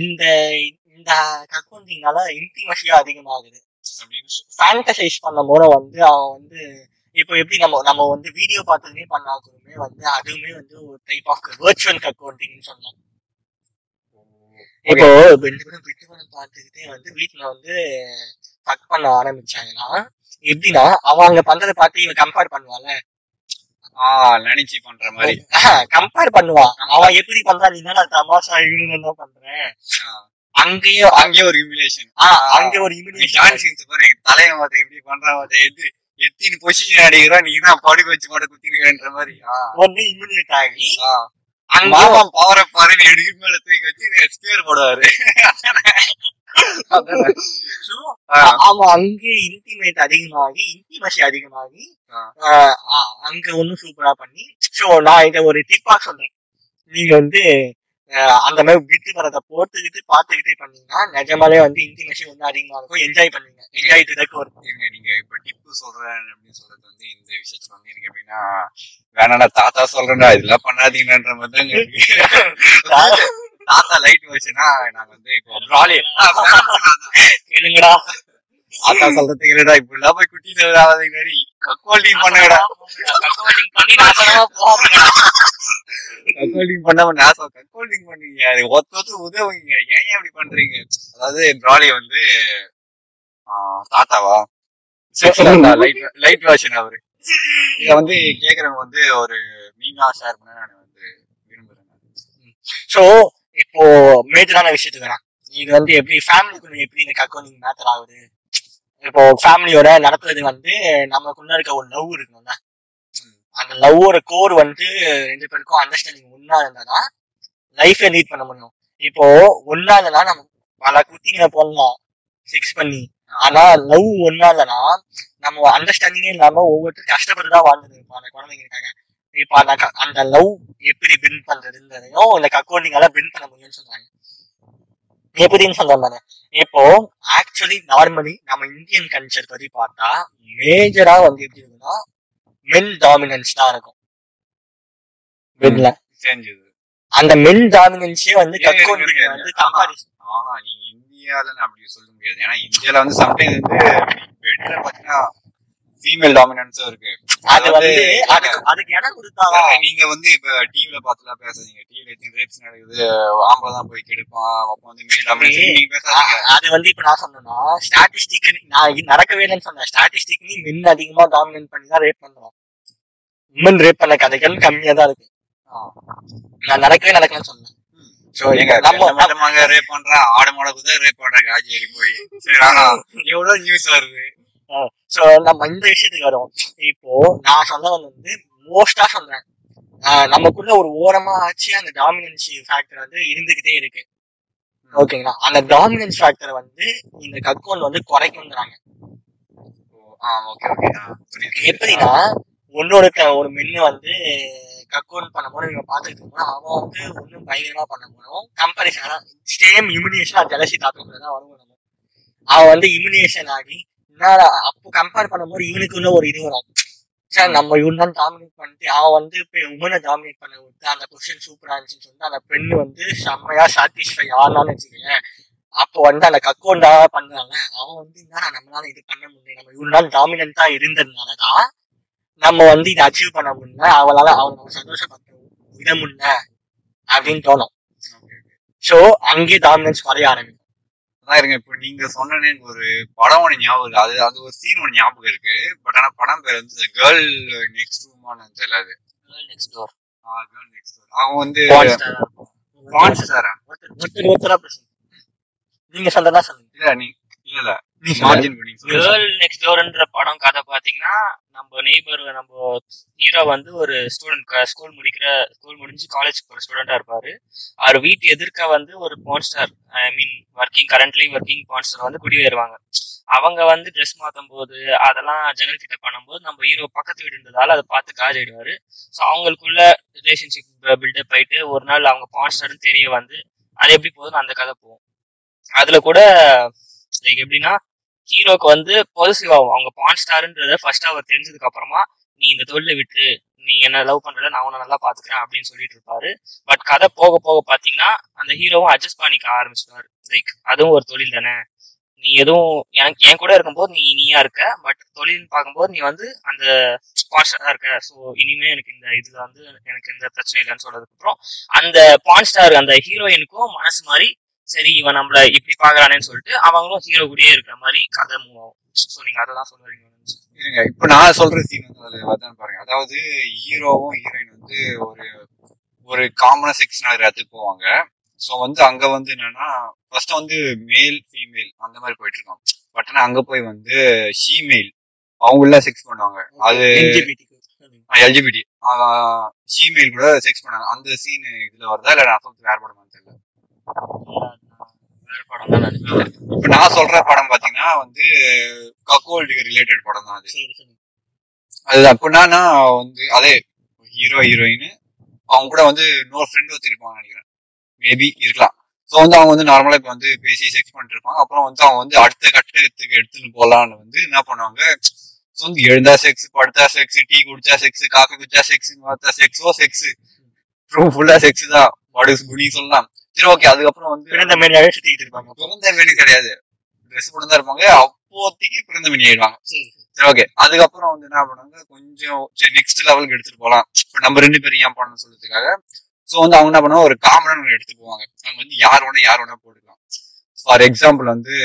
இந்த இந்த கக்கௌண்டிங்னால இன்டிமசியா அதிகமாகுது. அப்படின்னு ஃபேண்டசைஸ் பண்ணும் போது வந்து அவன் வந்து இப்போ எப்படி நம்ம நம்ம வந்து வீடியோ பார்த்ததுமே பண்ணாக்குமே வந்து அதுவுமே வந்து ஒரு டைப் ஆஃப் வெர்ச்சுவல் அக்கௌண்டிங்னு சொல்லலாம். இப்போ விட்டு படம் பார்த்துக்கிட்டே வந்து வீட்டுல வந்து ஃபக் பண்ண ஆரம்பிச்சாங்கன்னா எப்படின்னா அவன் அங்க பண்றதை பார்த்து இவன் கம்பேர் பண்ணுவான்ல. ஆ நினைச்சு பண்ற மாதிரி. கம்பேர் பண்ணுவான். அவன் எப்படி பண்றான் நீ என்ன தமாஷா என்ன பண்றேன். அங்கேயும் அங்கேயே ஒரு ஹியூமிலேஷன் ஆஹ் அங்க ஒரு இமிடியேஷன் டான்ஸ் பாரு தலைய மாத்த எப்படி பண்றான் எது எத்தின்னு பொசிஷன் அடிக்கிறோம் நீ தான் படுக்க வச்சு மாட்ட குத்தினுன்ற மாதிரி. ஒண்ணு இமிடியேட் ஆகி மாமா பவர பாரு எடுக்கு மேல தூக்கி வச்சு ஸ்கேர் போடுவாரு. So, ஆ. அவன் அங்கே இன்டிமேட் அதிகமாகி இன்டிமசி அதிகமாகி அங்க ஒண்ணும் சூப்பரா பண்ணி சோ நான் இத ஒரு டிப்பா சொல்றேன் நீங்க வந்து அந்த மாதிரி விட்டு வரத போட்டுக்கிட்டு பாத்துக்கிட்டே பண்ணீங்கன்னா நிஜமாலே வந்து இன்டிமேஷன் வந்து அதிகமா இருக்கும். என்ஜாய் பண்ணுவீங்க என்ஜாய் டு தக்கு ஒரு நீங்க இப்ப டிப்பு சொல்றேன் அப்படின்னு சொல்றது வந்து இந்த விஷயத்துல வந்து எனக்கு எப்படின்னா வேணாடா தாத்தா சொல்றேன்டா இதெல்லாம் பண்ணாதீங்கன்ற மாதிரி. தாத்தா லைட் வச்சுன்னா நாங்க வந்து இப்போ ப்ராலி கேளுங்கடா. தாத்தா சொல்றதுக்கு இல்லடா இப்ப எல்லாம் போய் குட்டி ஆகாதீங்க கக்கோல்டிங் பண்ணுங்கடா. கக்கோல்டிங் பண்ணி நாசமா போகாதீங்கடா. கக்கோல்டிங் பண்ணாம நாசம் கக்கோல்டிங் பண்ணுவீங்க அது ஒத்து ஒத்து உதவுங்க. ஏன் அப்படி இப்படி பண்றீங்க? அதாவது ப்ராலி வந்து தாத்தாவா? லைட் லைட் வாஷன் அவரு. இத வந்து கேக்குறவங்க வந்து ஒரு மீனா ஷேர் பண்ண நான் வந்து விரும்புறேன். சோ இப்போ மேஜரான விஷயத்துக்கு வரேன் இது வந்து எப்படி ஃபேமிலிக்குள்ள எப்படி இந்த அக்கௌண்டிங் மேட்டர் ஆகுது? இப்போ ஃபேமிலியோட நடத்துறது வந்து நமக்குள்ள இருக்க ஒரு லவ் இருக்கணும்ல அந்த லவ்வோட கோர் வந்து ரெண்டு பேருக்கும் அண்டர்ஸ்டாண்டிங் ஒன்னா இருந்தா லைஃபை லீட் பண்ண முடியும். இப்போ ஒன்னா இல்லைனா நம்ம பல குத்திங்களை போடலாம் ஃபிக்ஸ் பண்ணி. ஆனா லவ் ஒன்னா இல்லைனா நம்ம அண்டர்ஸ்டாண்டிங்கே இல்லாம ஒவ்வொருத்தரும் கஷ்டப்பட்டு தான் வாழ்ந்துட்டு இருப்போம் அந்த குழந்தைங்க இருக்காங்க இப்ப அந்த க- அந்த லவ் எப்படி பின் பண்றதுன்றதையும் இந்த அக்கௌண்டிங்கால பின் பண்ண முடியும்னு சொல்றாங்க. எப்படின்னு சொல்றேன் இப்போ ஆக்சுவலி நார்மலி நம்ம இந்தியன் கல்ச்சர் படி பார்த்தா மேஜரா வந்து எப்படி இருக்குன்னா மென் டாமினன்ஸ் தான் இருக்கும். தெரிஞ்சது. அந்த மென் டாமினன்ஸே வந்து இருக்கு, வந்து. கம்பாரிசன் ஆஹா நீங்க இந்தியால அப்படி சொல்ல முடியாது. ஏன்னா இந்தியால வந்து சம்டைம்ஸ் வந்து பெட்ல பாத்தீங்கன்னா ஃபீமேல் டாமினன்ஸும் இருக்கு. அது வந்து அதுக்கு அதுக்கு இடம் அதான் நீங்க வந்து இப்ப டிவில பாத்துலாம் பேசாதீங்க. டிவில ரேப்ஸ் நடக்குது? ஆம்பளை தான் போய் கெடுப்பான். அப்ப வந்து மேல் டாமினன்ஸ் நீங்க பேசாதீங்க. அது வந்து இப்ப நான் சொன்னேன்னா ஸ்டாட்டிஸ்டிக் நான் நடக்கவே இல்லைன்னு சொன்னேன். ஸ்டாட்டிஸ்டிக் மென் அதிகமா டாமினேட் பண்ணி தான் ரேப் பண்றோம் உமன் ரேப் பண்ண கதைகள் கம்மியா தான் இருக்கு. நான் நடக்கவே நடக்கலன்னு சொன்னேன். ரேப் பண்றான் ஆடு மாடக்கு தான் ரேப் பண்றாங்க ஆஜேரி போய். சரி ஆனா எவ்வளவு நியூஸ் வருது? சோ நம்ம இந்த விஷயத்துக்கு வரோம். இப்போ நான் சொன்னது வந்து மோஸ்டா சொல்றேன். நமக்குள்ள ஒரு ஓரமா ஆச்சு அந்த டாமினன்சி ஃபேக்டர் வந்து இருந்துகிட்டே இருக்கு. ஓகேங்களா அந்த டாமினன்ஸ் ஃபேக்டரை வந்து இந்த கக்கோன் வந்து குறைக்குங்கிறாங்க ஆ ஓகே ஓகே எப்படின்னா உன்னோட ஒரு மென்னு வந்து கக்கோன் பண்ணும்போது நீங்க பாத்துக்கிட்டு இருக்கோம் அவன் வந்து ஒன்னும் பயங்கரமா பண்ண போனோம் கம்பேரிசன் சேம் இம்யூனியேஷன் ஜலசி தாக்கத்துல தான் வரும் அவன் வந்து இம்யூனியேஷன் ஆகி அப்போ கம்பேர் பண்ணும்போது இவனுக்குள்ள ஒரு இது வரும். சார் நம்ம இவன் தான் டாமினேட் பண்ணிட்டு அவன் வந்து உமனை டாமினேட் பண்ண விட்டு அந்த பொசிஷன் சூப்பரா இருந்துச்சுன்னு சொல்லிட்டு அந்த பெண்ணு வந்து செம்மையா சாட்டிஸ்ஃபை ஆனான்னு வச்சுக்கோங்க அப்போ வந்து அந்த கக்கோண்டா பண்றாங்க அவன் வந்து என்ன நம்மளால இது பண்ண முடியல. நம்ம இவ்வளவு நாள் டாமினண்டா இருந்ததுனாலதான் நம்ம வந்து இதை அச்சீவ் பண்ண முடியல. அவளால அவன் சந்தோஷப்பட்ட விட முடியல. அப்படின்னு தோணும். சோ அங்கே டாமினன்ஸ் குறைய ஆரம்பிக்கும். அதான் இருங்க இப்போ நீங்க சொன்னனே ஒரு படம் ஒண்ணு ஞாபகம் இருக்கு. அது அது ஒரு சீன் ஒண்ணு ஞாபகம் இருக்கு. பட் ஆனா படம் பேர் வந்து கேர்ள் நெக்ஸ்ட் ரூமான்னு தெரியல அது நெக்ஸ்ட் டோர் கேர்ள் நெக்ஸ்ட் அவன் வந்து ஒருத்தர் பான்ஸ் சாரா ஒருத்தர் நீங்க சொல்றதா சொல்லுங்க. இல்ல நீ இல்ல. கேர்ள் நெக்ஸ்ட் டோர்ன்ற படம் கதை பாத்தீங்கன்னா நம்ம நெய்பர் நம்ம ஹீரோ வந்து ஒரு ஸ்டூடெண்ட் ஸ்கூல் முடிக்கிற ஸ்கூல் முடிஞ்சு காலேஜ் போற ஸ்டூடெண்டா இருப்பாரு. அவர் வீட்டு எதிர்க்க வந்து ஒரு pornstar I mean working currently working pornstar வந்து குடியேறுவாங்க. அவங்க வந்து ட்ரெஸ் மாத்தும் போது அதெல்லாம் ஜன்னல் கிட்ட பண்ணும்போது நம்ம ஹீரோ பக்கத்து வீடு இருந்ததால அதை பார்த்து காஜிடுவாரு ஸோ அவங்களுக்குள்ள ரிலேஷன்ஷிப் பில்டப் ஆயிட்டு ஒரு நாள் அவங்க பான்ஸ்டார்னு தெரிய வந்து அது எப்படி போகுதுன்னு அந்த கதை போகும். அதுல கூட லைக் எப்படின்னா ஹீரோக்கு வந்து பாசிட்டிவ் ஆகும். அவங்க பான் ஸ்டார்ன்றத ஃபர்ஸ்ட் அவர் தெரிஞ்சதுக்கு அப்புறமா நீ இந்த தொழிலை விட்டு நீ என்ன லவ் பண்றத நான் உன்னை நல்லா பாத்துக்கிறேன் அப்படின்னு சொல்லிட்டு இருப்பாரு. பட் கதை போக போக பாத்தீங்கன்னா அந்த ஹீரோவும் அட்ஜஸ்ட் பண்ணிக்க ஆரம்பிச்சிடுவாரு லைக் அதுவும் ஒரு தொழில் தானே. நீ எதுவும் எனக்கு என் கூட இருக்கும்போது நீ நீயா இருக்க. பட் தொழில்னு பார்க்கும்போது நீ வந்து அந்த ஸ்பான்சரா இருக்க. ஸோ இனிமே எனக்கு இந்த இதுல வந்து எனக்கு எந்த பிரச்சனை இல்லைன்னு சொல்றதுக்கு அப்புறம் அந்த பான் ஸ்டார் அந்த ஹீரோயினுக்கும் மனசு மாதிரி சரி இவன் நம்மள இப்படி பாக்குறானேன்னு சொல்லிட்டு அவங்களும் ஹீரோ கூடயே இருக்கிற மாதிரி கதை மூவ் ஆகும். ஸோ நீங்க அதை தான் சொல்லுவீங்க இருங்க இப்ப நான் சொல்ற சீன் வந்து அதுல வருதான்னு பாருங்க. அதாவது ஹீரோவும் ஹீரோயின் வந்து ஒரு ஒரு காமனா செக்ஷன் இடத்துக்கு போவாங்க. சோ வந்து அங்க வந்து என்னன்னா ஃபர்ஸ்ட் வந்து மேல் ஃபீமேல் அந்த மாதிரி போயிட்டு இருக்கோம் பட் ஆனா அங்க போய் வந்து ஷீமேல் அவங்கள செக்ஸ் பண்ணுவாங்க. அது. எல்ஜிபிடி ஷீமேல் கூட செக்ஸ் பண்ணாங்க. அந்த சீன் இதுல வருதா இல்ல நான் சொல்றது வேற படமா தெரியல. படம் தான் நினைக்கிறேன். இப்ப நான் சொல்ற படம் பாத்தீங்கன்னா வந்து கக்கோல்டுக்கு ரிலேட்டட் படம் தான் அது அது அப்படின்னா வந்து அதே ஹீரோ ஹீரோயின் அவங்க கூட வந்து இன்னொரு ஃப்ரெண்ட் இருப்பாங்க நினைக்கிறேன். மேபி இருக்கலாம். ஸோ வந்து அவங்க வந்து நார்மலா இப்ப வந்து பேசி செக்ஸ் பண்ணிட்டு இருப்பாங்க. அப்புறம் வந்து அவங்க வந்து அடுத்த கட்டத்துக்கு எடுத்துன்னு போலான்னு வந்து என்ன பண்ணுவாங்க? ஸோ வந்து எழுந்தா செக்ஸ் படுத்தா செக்ஸ் டீ குடிச்சா செக்ஸ் காஃபி குடிச்சா செக்ஸ் பார்த்தா செக்ஸோ செக்ஸ் ஃபுல்லா செக்ஸ் தான். படுஸ் குடி சொல்லலாம். சரி ஓகே அதுக்கப்புறம் வந்து பிறந்த மாதிரியாவே சுத்திக்கிட்டு இருப்பாங்க. பிறந்த மேனி கிடையாது. ட்ரெஸ் போட்டு தான் இருப்பாங்க. அப்போதைக்கு பிறந்த மேனி ஆயிடுவாங்க. சரி ஓகே அதுக்கப்புறம் வந்து என்ன பண்ணாங்க கொஞ்சம் சரி நெக்ஸ்ட் லெவலுக்கு எடுத்துட்டு போகலாம் இப்போ நம்ம ரெண்டு பேரும் ஏன் பண்ணணும் சொல்றதுக்காக? ஸோ வந்து அவங்க என்ன பண்ணுவாங்க? ஒரு காமனான ஒன்று எடுத்து போவாங்க. அவங்க வந்து யார் வேணா யார் வேணா போட்டுக்கலாம். ஃபார் எக்ஸாம்பிள் வந்து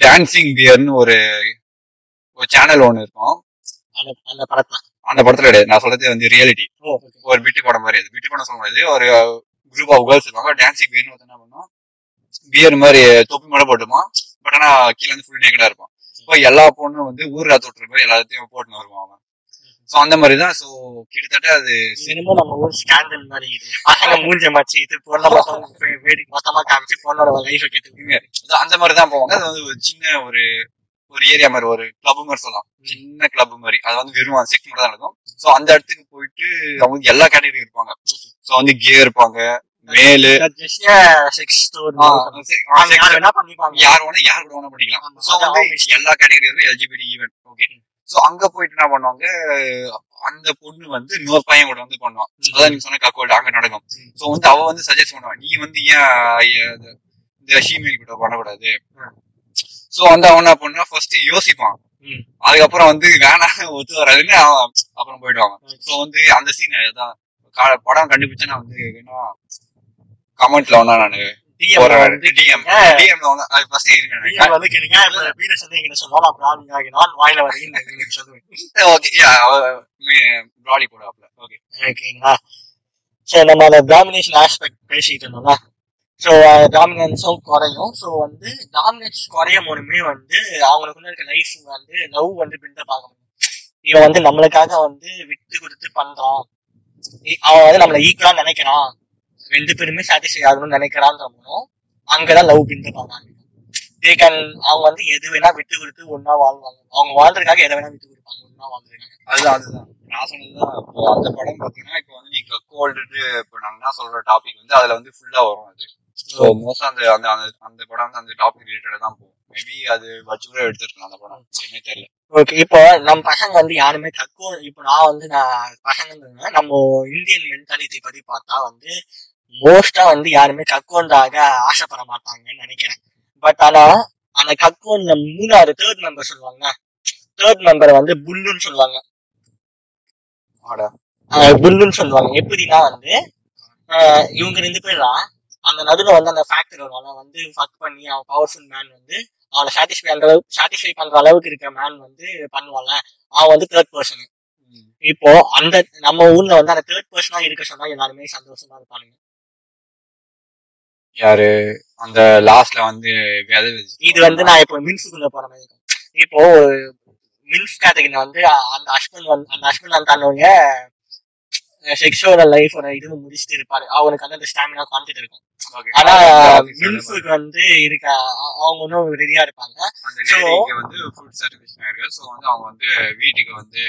டான்சிங் பியர்னு ஒரு ஒரு சேனல் ஒன்று இருக்கும். அந்த அந்த படத்துல. கிடையாது. நான் சொல்றது வந்து ரியாலிட்டி. ஒரு பிட்டு படம் மாதிரி. அது பிட்டு படம் சொல்ல முடியாது. ஒரு குரூப் ஆஃப் கேர்ள்ஸ் இருப்பாங்க டான்சிங் பியர்னு ஒருத்தன் என்ன பண்ணுவோம் பியர் மாதிரி தொப்பி மேல போட்டுமா? பட் ஆனா கீழே வந்து ஃபுல் நேக்கடா இருப்பான். இப்போ எல்லா பொண்ணும் வந்து ஊர்ல தொட்டுற மாதிரி எல்லாத்தையும் போட்டுன்னு வருவான் அவன். ஸோ அந்த மாதிரி தான் ஸோ கிட்டத்தட்ட அது என்னமோ நம்ம ஊர் ஸ்கேண்டல் மாதிரி பசங்க மூஞ்ச மாச்சு இது பொண்ணை மொத்தம் வேடி மொத்தமா காமிச்சு பொண்ணோட லைஃபை கெட்டு அது அந்த மாதிரி தான் போவாங்க. அது வந்து ஒரு சின்ன ஒரு ஒரு ஏரியா மாதிரி ஒரு கிளப் மாதிரி சொல்லலாம். சின்ன கிளப் மாதிரி. அது வந்து வெறும் செக்ஸ் மட்டும் தான் நடக்கும். ஸோ அந்த இடத்துக்கு போயிட்டு அவங்க எல்லா கேட்டகரி இருப்பாங்க. ஸோ வந்து கே இருப்பாங்க மேலு. யார் வேணா யார் கூட வேணா பண்ணிக்கலாம். சோ வந்து. எல்லா கேட்டகரி இருக்கும் எல்ஜிபிடி ஈவென்ட் ஓகே சோ அங்க போயிட்டு என்ன பண்ணுவாங்க அந்த பொண்ணு வந்து இன்னொரு பையன் கூட வந்து பண்ணுவான். அதான் நீங்க சொன்ன கக்கோல்டு அங்க நடக்கும். சோ வந்து அவ வந்து சஜஸ்ட் பண்ணுவான் நீ வந்து ஏன் இந்த ஷீமேல் கூட பண்ணக்கூடாது? சோ வந்து அவன் என்ன பண்ணா ஃபர்ஸ்ட் யோசிப்பான். அதுக்கப்புறம் வந்து வேணாம் ஒத்து வராதுன்னு அப்புறம் போயிடுவாங்க சோ வந்து அந்த சீன் கா- படம் கண்டுபிடிச்சா நான் வந்து வேணா கமெண்ட்ல வேணா நான் நம்ம அந்த டாமினேஷன் ஆஸ்பெக்ட் பேசிட்டு இருந்தோம்ல? ஸோ டாமினன்ஸும் uh, குறையும். ஸோ வந்து டாமினன்ஸ் குறையும் போதுமே வந்து அவங்களுக்குள்ள இருக்க லைஃப் வந்து லவ் வந்து பில்டப் ஆக முடியும் இவன் வந்து நம்மளுக்காக வந்து விட்டு கொடுத்து பண்றான். அவன் வந்து நம்மளை ஈக்குவலா நினைக்கிறான். ரெண்டு பேருமே சாட்டிஸ்ஃபை ஆகணும்னு நினைக்கிறான்றப்போ அங்கதான் லவ் பில்டப் ஆகாங்க தே கேன் அவங்க வந்து எது வேணா விட்டு கொடுத்து ஒன்னா வாழ்வாங்க. அவங்க வாழ்றதுக்காக எதை வேணா விட்டு கொடுப்பாங்க. ஒன்னா வாழ்றதுக்காக. அதுதான் அதுதான். நான் சொன்னதுதான். இப்போ அந்த படம் பாத்தீங்கன்னா இப்போ வந்து நீங்க கோல்டு இப்போ நாங்க என்ன சொல்ற டாபிக் வந்து அதுல வந்து ஃபுல்லா வரும் அது. ஸோ மோஸ்டா அந்த அந்த அந்த படம் அந்த டாபிக் ரிலேட்டடா தான் போகும். மேபி அது வச்சு கூட எடுத்துருக்கலாம் அந்த படம். என்னமே தெரியல. ஓகே இப்போ நம்ம பசங்க வந்து யாருமே தக்குவ இப்போ நான் வந்து நான் பசங்க நம்ம இந்தியன் மென்டாலிட்டி படி பார்த்தா வந்து மோஸ்டா வந்து யாருமே கக்குவந்தாக ஆசைப்பட மாட்டாங்கன்னு நினைக்கிறேன். பட் ஆனா அந்த கக்குவன்ல மூணாவது தேர்ட் மெம்பர் சொல்லுவாங்க தேர்ட் மெம்பர் வந்து புல்லுன்னு சொல்லுவாங்க. புல்லுன்னு சொல்லுவாங்க. எப்படின்னா வந்து இவங்க ரெண்டு பேரும் அந்த நடுவில் வந்து அந்த ஃபேக்டர் வரும். அவன் வந்து ஃபக் பண்ணி அவன் பவர்ஃபுல் மேன் வந்து அவனை சாட்டிஸ்ஃபை பண்ற சாட்டிஸ்ஃபை பண்ற அளவுக்கு இருக்க மேன் வந்து பண்ணுவான்ல. அவன் வந்து தேர்ட் பர்சன் இப்போ அந்த நம்ம ஊர்ல வந்து அந்த தேர்ட் பர்சனா இருக்க சொன்னா எல்லாருமே சந்தோஷமா இருப்பானுங்க. யாரு? அந்த லாஸ்ட்ல வந்து இது வந்து நான் இப்போ மின்ஸுக்குள்ள போற மாதிரி இப்போ மின்ஸ் கேட்டகரியில வந்து அந்த ஹஸ்பண்ட் வந்து அந்த ஹஸ்பண்ட் வந்து தன்னுடைய செக்ஷுவல் லைஃபோட இது முடிச்சுட்டு இருப்பாரு. அவனுக்கு வந்து அந்த ஸ்டாமினா கான்செப்ட் இருக்கும். ஆனா மின்ஸுக்கு வந்து இருக்க அவங்க இன்னும் ரெடியா இருப்பாங்க. லேடிக்கு வந்து ஃபுட் சர்வீஸ் இருக்கு ஸோ வந்து அவங்க வந்து வீட்டுக்கு வந்து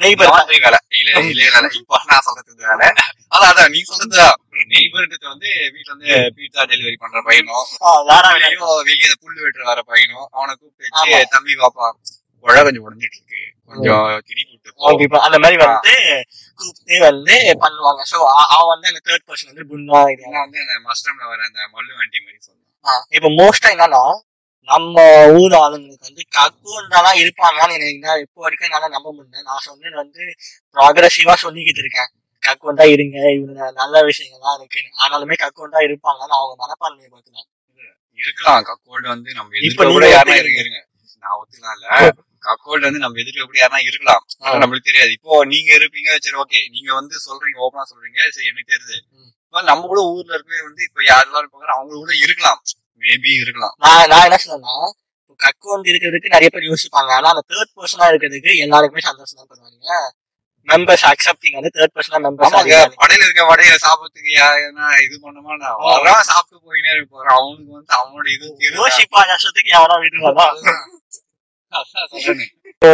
நெய்பர் வேலை. இல்ல இல்ல வேலை இப்போ நான் சொல்றது வேலை. அதான் அதான். நீ சொல்றது நெய்பர்ன்றது வந்து வீட்டுல வந்து பீட்சா டெலிவரி பண்ற பையனும் வெளியோ வெளியே புல்லு வெட்டுற வர பையனும் அவனை கூப்பிட்டு தம்பி பாப்பா உழ கொஞ்சம் உடஞ்சிட்டு இருக்கு. கொஞ்சம் கிரி விட்டு போ." கண்டிப்பா அந்த மாதிரி வந்து கூப்பிட்டு வந்து பண்ணுவாங்க. சோ அவன் வந்து அந்த தேர்ட் பர்சன் வந்து புண்ணா இது ஏன்னா வந்து அந்த மஸ்டம்ல வர அந்த மல்லு வண்டி மாதிரி சொல்லுவாங்க இப்ப மோஸ்டா என்னன்னா நம்ம ஊர் ஆளுங்களுக்கு வந்து கக்குவன்றாலாம் இருப்பாங்கன்னு எனக்கு இப்போ வரைக்கும் என்னால நம்ப முடியல. நான் சொன்னது வந்து ப்ராக்ரஸிவா சொல்லிக்கிட்டு இருக்கேன். கக்குவன் தான் இருங்க இவங்க நல்ல விஷயங்கள்லாம் இருக்கு. ஆனாலுமே கக்குவன் தான் இருப்பாங்கன்னு அவங்க மனப்பான்மையை பார்க்கலாம் இருக்கலாம் கக்கோல்டு வந்து நம்ம இப்ப கூட. இருங்க இருங்க. நான் ஒத்துக்கலாம் இல்ல கக்கோல்டு வந்து நம்ம எதிர்க்க கூட யாருன்னா இருக்கலாம் ஆனா நம்மளுக்கு தெரியாது. இப்போ நீங்க இருப்பீங்க சரி ஓகே. நீங்க வந்து சொல்றீங்க ஓப்பனா சொல்றீங்க சரி எனக்கு தெரியுது. நம்ம கூட ஊர்ல இருக்கவே வந்து இப்ப யாரெல்லாம் இருப்பாங்க அவங்க கூட இருக்கலாம். மேபி இருக்கலாம். நான் நான் என்ன சொன்னேன்னா கக்குவன் இருக்கிறதுக்கு நிறைய பேர் யோசிப்பாங்க. ஆனா அந்த தேர்ட் பர்சனா இருக்கிறதுக்கு எல்லாருக்குமே சந்தோஷம் தான் பண்ணுவாங்க. மெம்பர்ஸ் அக்செப்டிங் வந்து தேர்ட் பர்சனா மெம்பர்ஸ் ஆமாங்க. இருக்க வடையில சாப்பிடறதுக்கு யாருன்னா இது பண்ணுமா நான்? சாப்பிட்டு போயினே இருப்பாரு அவனுக்கு வந்து அவனோட இது? யோசிப்பா கஷ்டத்துக்கு அதான் சொல்றேனே.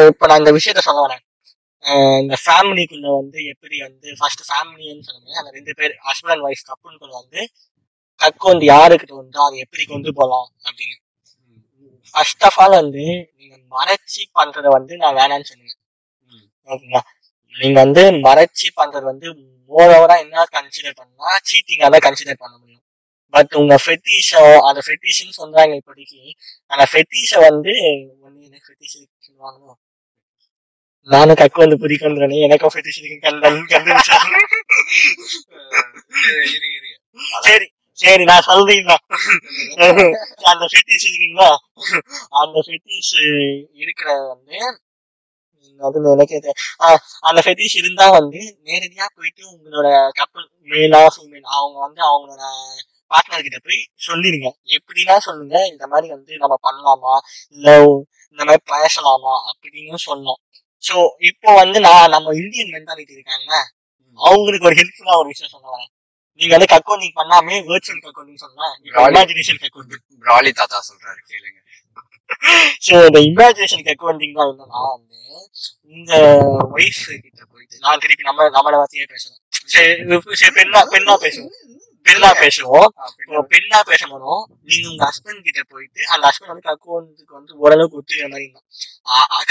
இப்ப நான் இந்த விஷயத்த சொல்ல வரேன். இந்த ஃபேமிலிக்குள்ள வந்து எப்படி வந்து ஃபர்ஸ்ட் ஃபேமிலின்னு சொல்லுங்க. அந்த ரெண்டு பேர் ஹஸ்பண்ட் அண்ட் ஒய்ஃப் கப்புள்குள்ள வந்து கக்கு வந்து யாருக்கிட்ட வந்து அதை எப்படி கொண்டு போகலாம் அப்படின்னு. ஃபர்ஸ்ட் ஆஃப் ஆல் வந்து நீங்க மறைச்சி பண்றத வந்து நான் வேணாம்னு சொன்னேன் ம். ஓகேங்களா? நீங்க வந்து மறைச்சி பண்றது வந்து மோரோவரா என்ன கன்சிடர் பண்ணா சீட்டிங்கா தான் கன்சிடர் பண்ண முடியும் பட் உங்க ஃபெட்டிஷோ அந்த ஃபெட்டிஷ்னு சொல்றாங்க இப்போதைக்கு. அந்த ஃபெட்டிஷ வந்து ஒண்ணு எனக்கு ஃபெட்டிஷ் சொல்லுவாங்களோ? நானும் கக்கு வந்து பிடிக்கன்றனே எனக்கும் ஃபெட்டிஷ் இருக்கு. இரு, இரு. சரி சரி நான் சொல்றீங்களா அந்த ஃபெட்டிஷ் இருக்குங்களா? அந்த ஃபெட்டிஷ் இருக்கிற வந்து அது எனக்கு அந்த ஃபெட்டிஷ் இருந்தா வந்து நேரடியா போயிட்டு உங்களோட கப்பல் மேலா ஃபீமேல் அவங்க வந்து அவங்களோட பார்ட்னர் கிட்ட போய் சொல்லிடுங்க எப்படின்னா சொல்லுங்க இந்த மாதிரி வந்து நம்ம பண்ணலாமா இல்ல இந்த மாதிரி பேசலாமா அப்படின்னு சொன்னோம் சோ இப்போ வந்து நான் நம்ம இந்தியன் மென்டாலிட்டி இருக்காங்க அவங்களுக்கு ஒரு ஹெல்ப்ஃபுல்லா ஒரு விஷயம் சொல்ல வரேன் நீங்க வந்து கக்கோண்டிங் பண்ணாமே வேர்ச்சுவல் கக்கோண்டிங் சொன்னா இமேஜினேஷன் கக்கோண்டிங் பிராலி தாத்தா சொல்றாரு கேளுங்க சோ இந்த இமேஜினேஷன் கக்கோண்டிங் தான் என்னன்னா வந்து உங்க ஒய்ஃப் கிட்ட போயிட்டு நான் திருப்பி நம்ம நம்மள வார்த்தையே பேசணும் சரி, பெண்ணா பெண்ணா பேசுவோம் பெண்ணா பேசுவோம். பெண்ணா பேசணும் நீங்க உங்க ஹஸ்பண்ட் கிட்ட போயிட்டு அந்த ஹஸ்பண்ட் வந்து கக்கோண்டுக்கு வந்து ஓரளவுக்கு ஒத்துக்கிற மாதிரி இருந்தான்.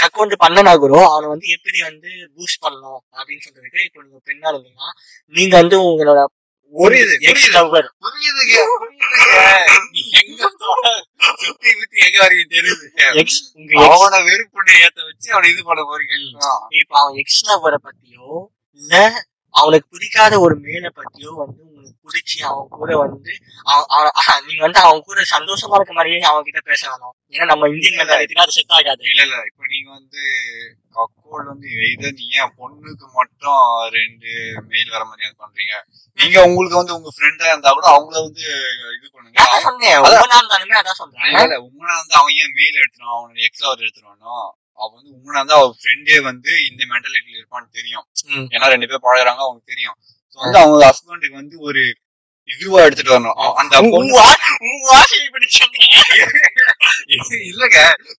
கக்கோண்டு பண்ணனா கூட அவனை வந்து எப்படி வந்து பூஸ்ட் பண்ணணும் அப்படின்னு சொல்றதுக்கு இப்போ நீங்க பெண்ணா இருந்தீங்கன்னா நீங்க வந்து உங்களோட புரியுது, எக்ஸ். லவ்வர்? சுத்தி முத்தி எங்க வரைக்கும் தெரியுது அவன வெறுப்புன்னு ஏத்த வச்சு அவனை இது பண்ண போறீங்க. இப்ப அவன் எக்ஸ் லவ்வரை பத்தியோ இல்ல அவனுக்கு பிடிக்காத ஒரு மேலை பத்தியோ வந்து உங்களுக்கு பிடிச்சி அவன் கூட வந்து நீங்க வந்து அவன் கூட சந்தோஷமா இருக்க மாதிரியே அவன் கிட்ட பேச வேணாம். ஏன்னா நம்ம இந்தியன் மென்டாலிட்டினா அது செட் ஆகாது. இல்ல இல்ல இப்ப நீங்க வந்து கக்கோல் வந்து இதை நீ ஏன் பொண்ணுக்கு மட்டும் ரெண்டு மெயில் வர மாதிரி பண்றீங்க? நீங்க உங்களுக்கு வந்து உங்க ஃப்ரெண்டா இருந்தா கூட அவங்கள வந்து இது பண்ணுங்க. நான் தான் சொன்னேன். அதான். ஒவ்வொரு இருந்தாலுமே அதான் சொல்றேன் உங்களா வந்து அவன் ஏன் மெயில் எடுத்துருவான் அவனோட எக்ஸ் அவர் எடுத்துருவானோ அவன் வந்து வந்து அவன் ஃப்ரெண்டே வந்து இந்த மென்டாலிட்டியில இருப்பான்னு தெரியும். ஏன்னா ரெண்டு பேர் பழகுறாங்க அவங்களுக்கு தெரியும். So வந்து அவங்க ஹஸ்பண்டுக்கு வந்து ஒரு இதுவா எடுத்துட்டு வரணும். அவ- அந்த இல்லங்க.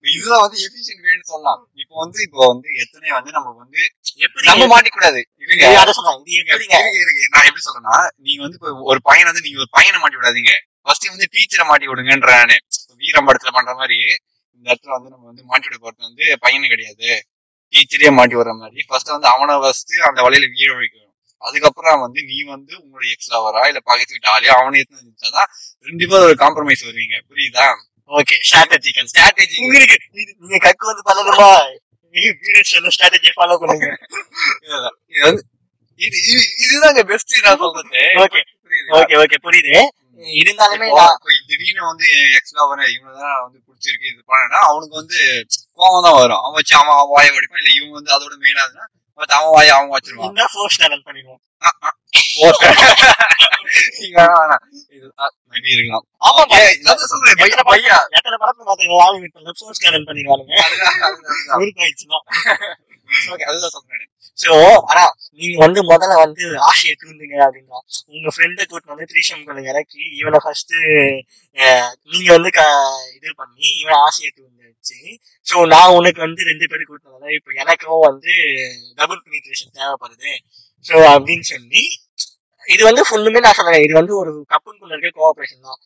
இதுதான் வந்து எஃபிஷியன்ட் வேன்னு சொல்லலாம். இப்போ வந்து இப்போ வந்து எத்தனை வந்து நம்ம வந்து எப்படி? நம்ம மாட்டிக்கூடாது. இல்லைங்க. நான் எப்படி சொல்றேன்னா நீங்க வந்து இப்போ ஒரு பையனை வந்து நீங்க ஒரு பையனை மாட்டி விடாதீங்க ஃபர்ஸ்ட் வந்து டீச்சரை மாட்டி விடுங்கன்ற நானு. வீரம் படத்துல பண்ற மாதிரி இந்த இடத்துல வந்து நம்ம வந்து மாட்டி விட போறது வந்து பையனு கிடையாது. டீச்சரே மாட்டி விடுற மாதிரி. ஃபர்ஸ்ட் வந்து அவனை ஃபர்ஸ்ட் அந்த வழியில வீர வைக்கணும். அதுக்கப்புறம் வந்து நீ வந்து உங்களோட எக்ஸ் லவரா இல்ல பக்கத்து வீட்டு ஆளியா அவனை எடுத்துதான் ரெண்டு பேரும் ஒரு காம்ப்ரமைஸ் வருவீங்க. புரியுதா? ஓகே ஸ்ட்ராட்டஜிக்கல் ஸ்ட்ராட்டஜி உங்களுக்கு நீங்க கக்கு வந்து சொல்ல ஸ்ட்ராட்டஜி ஃபாலோ பண்ணுங்க. இதுதாங்க பெஸ்ட் நான் சொல்றது. ஓகே ஓகே ஓகே புரியுது. இருந்தாலுமே திடீர்னு வந்து எக்ஸ்ட்ரா வர இவனதான் வந்து பிடிச்சிருக்கு இது பண்ணனா அவனுக்கு வந்து கோவம் தான் வரும். அவன் வச்சு அவன் அவன் வாயை வடிப்பான் இல்ல இவன் வந்து அதோட மெயினாதுன்னா மத்த அவன் வாயை அவன் வச்சிருவான். ஃபோர்ஸ். உருப்பாயிடுச்சுன்னா Okay, அதுதான் சொல்றேன். சோ ஆனா நீங்க வந்து முதல்ல வந்து ஆசையை தூண்டுங்க அப்படின்னா உங்க ஃப்ரெண்டை கூட்டு வந்து த்ரீசம்களை இறக்கி இவனை ஃபர்ஸ்ட் நீங்க வந்து க- இது பண்ணி இவனை ஆசையை தூண்டு வச்சு சோ நான் உனக்கு வந்து ரெண்டு பேரும் கூட்டினதால இப்ப எனக்கும் வந்து டபுள் பெனிட்ரேஷன் தேவைப்படுது. சோ அப்படின்னு சொல்லி இது வந்து ஃபுல்லுமே நான் சொல்றேன் இது வந்து ஒரு கப்புக்குள்ள இருக்க கோஆபரேஷன் தான்.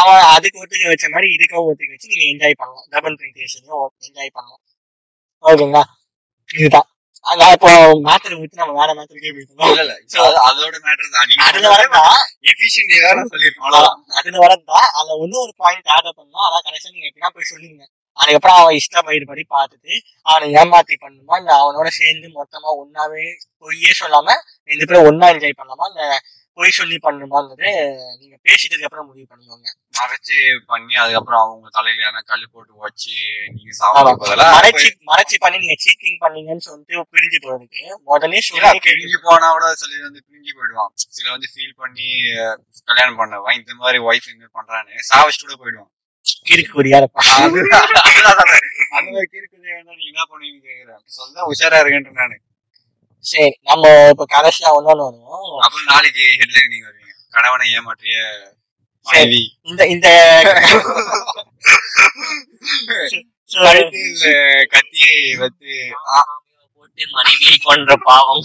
அவன் அதுக்கு ஒத்துக்க வச்ச மாதிரி இதுக்கும் ஒத்துக்க வச்சு நீங்க என்ஜாய் பண்ணலாம். டபுள் பெனிட்ரேஷனையும் என்ஜாய் பண்ணலாம். ஓகேங்களா? இதுதான். நான் இப்போ மேட்டர் விட்டு நம்ம வேற மேட்டருக்கே போயிட்டோம் இல்ல இல்ல இது அது- அதோட மேட்டர் தான். நீங்க அதுல வரதா எஃபிஷியன்ட் வேற சொல்லிருக்கோம் அதுல வரதா அதுல வந்து ஒரு பாயிண்ட் ஆட் பண்ணா அதான் கடைசியா நீங்க எப்படின்னா போய் சொல்லுங்க அதுக்கப்புறம் அவன் இஷ்ட பயிர்படி பார்த்துட்டு அவனை ஏமாத்தி பண்ணுமா இல்ல அவனோட சேர்ந்து மொத்தமா ஒன்னாவே பொய்யே சொல்லாம ரெண்டு பேரும் ஒன்னா என்ஜாய் பண்ணலாமா? இல்ல பொய் சொல்லி பண்ணணுமாங்கிறது நீங்க பேசிட்டதுக்கு அப்புறம் முடிவு பண்ணிக்கோங்க மறைச்சு பண்ணி அதுக்கப்புறம் அவங்க தலையில யாரா கல்லு போட்டு வச்சு நீங்க மறைச்சு மறைச்சு பண்ணி நீங்க சீட்டிங் பண்ணீங்கன்னு சொல்லிட்டு பிரிஞ்சு போறதுக்கு சொல்லி பிரிஞ்சு போனா கூட சில வந்து பிரிஞ்சு போயிடுவான் சில வந்து ஃபீல் பண்ணி கல்யாணம் பண்ணவன் இந்த மாதிரி ஒய்ஃப் இந்த பண்றான்னு சாவச்சு கூட போயிடுவான் கிறுக்கு குறியா இருப்பான். அந்த மாதிரி நீங்க என்ன பண்ணுவீங்க சொல்ல உஷாரா இருக்கேன் நானு. சரி நம்ம இப்ப கடைசியா ஒன்னொன்னு வரும் அப்புறம் நாளைக்கு ஹெட்லைன் நீங்க வருவீங்க. கணவனை ஏமாற்றிய மனைவி. இந்த இந்த கத்தியை வச்சு போட்டு மனைவியை கொன்ற பாவம்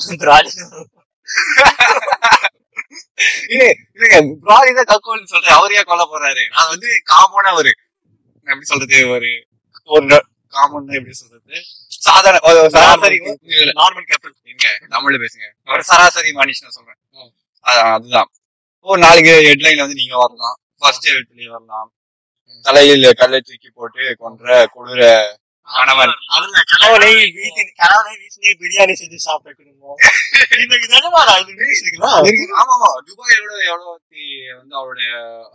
இல்ல இல்லங்க பிராடி தான் கக்கோல்னு சொல்றேன். அவரையா கொல்ல போறாரு. நான் வந்து காமனா ஒரு எப்படி சொல்றது ஒரு ஒரு காமன் எப்படி சொல்றது? சாதாரண சராசரி நார்மல் கேபிள் எங்க தமிழ்ல பேசுங்க. ஒரு சராசரி மனுஷன் சொல்றேன். அதுதான். ஒரு நாளைக்கு ஹெட்லைன்ல வந்து நீங்க வரலாம். ஃபர்ஸ்ட் ஹெட்லயே வரலாம். தலையில் கல்லை தூக்கி போட்டு கொன்ற கணவன். அவங்க கணவனை வீட்டில் கணவனை வீட்டிலே பிரியாணி செஞ்சு சாப்பிட்ட குடும்பம் இந்த நிஜமா நான் இது news இருக்குதா? இருக்கு. ஆமா ஆமா துபாயோட எவ்வளவு வந்து அவருடைய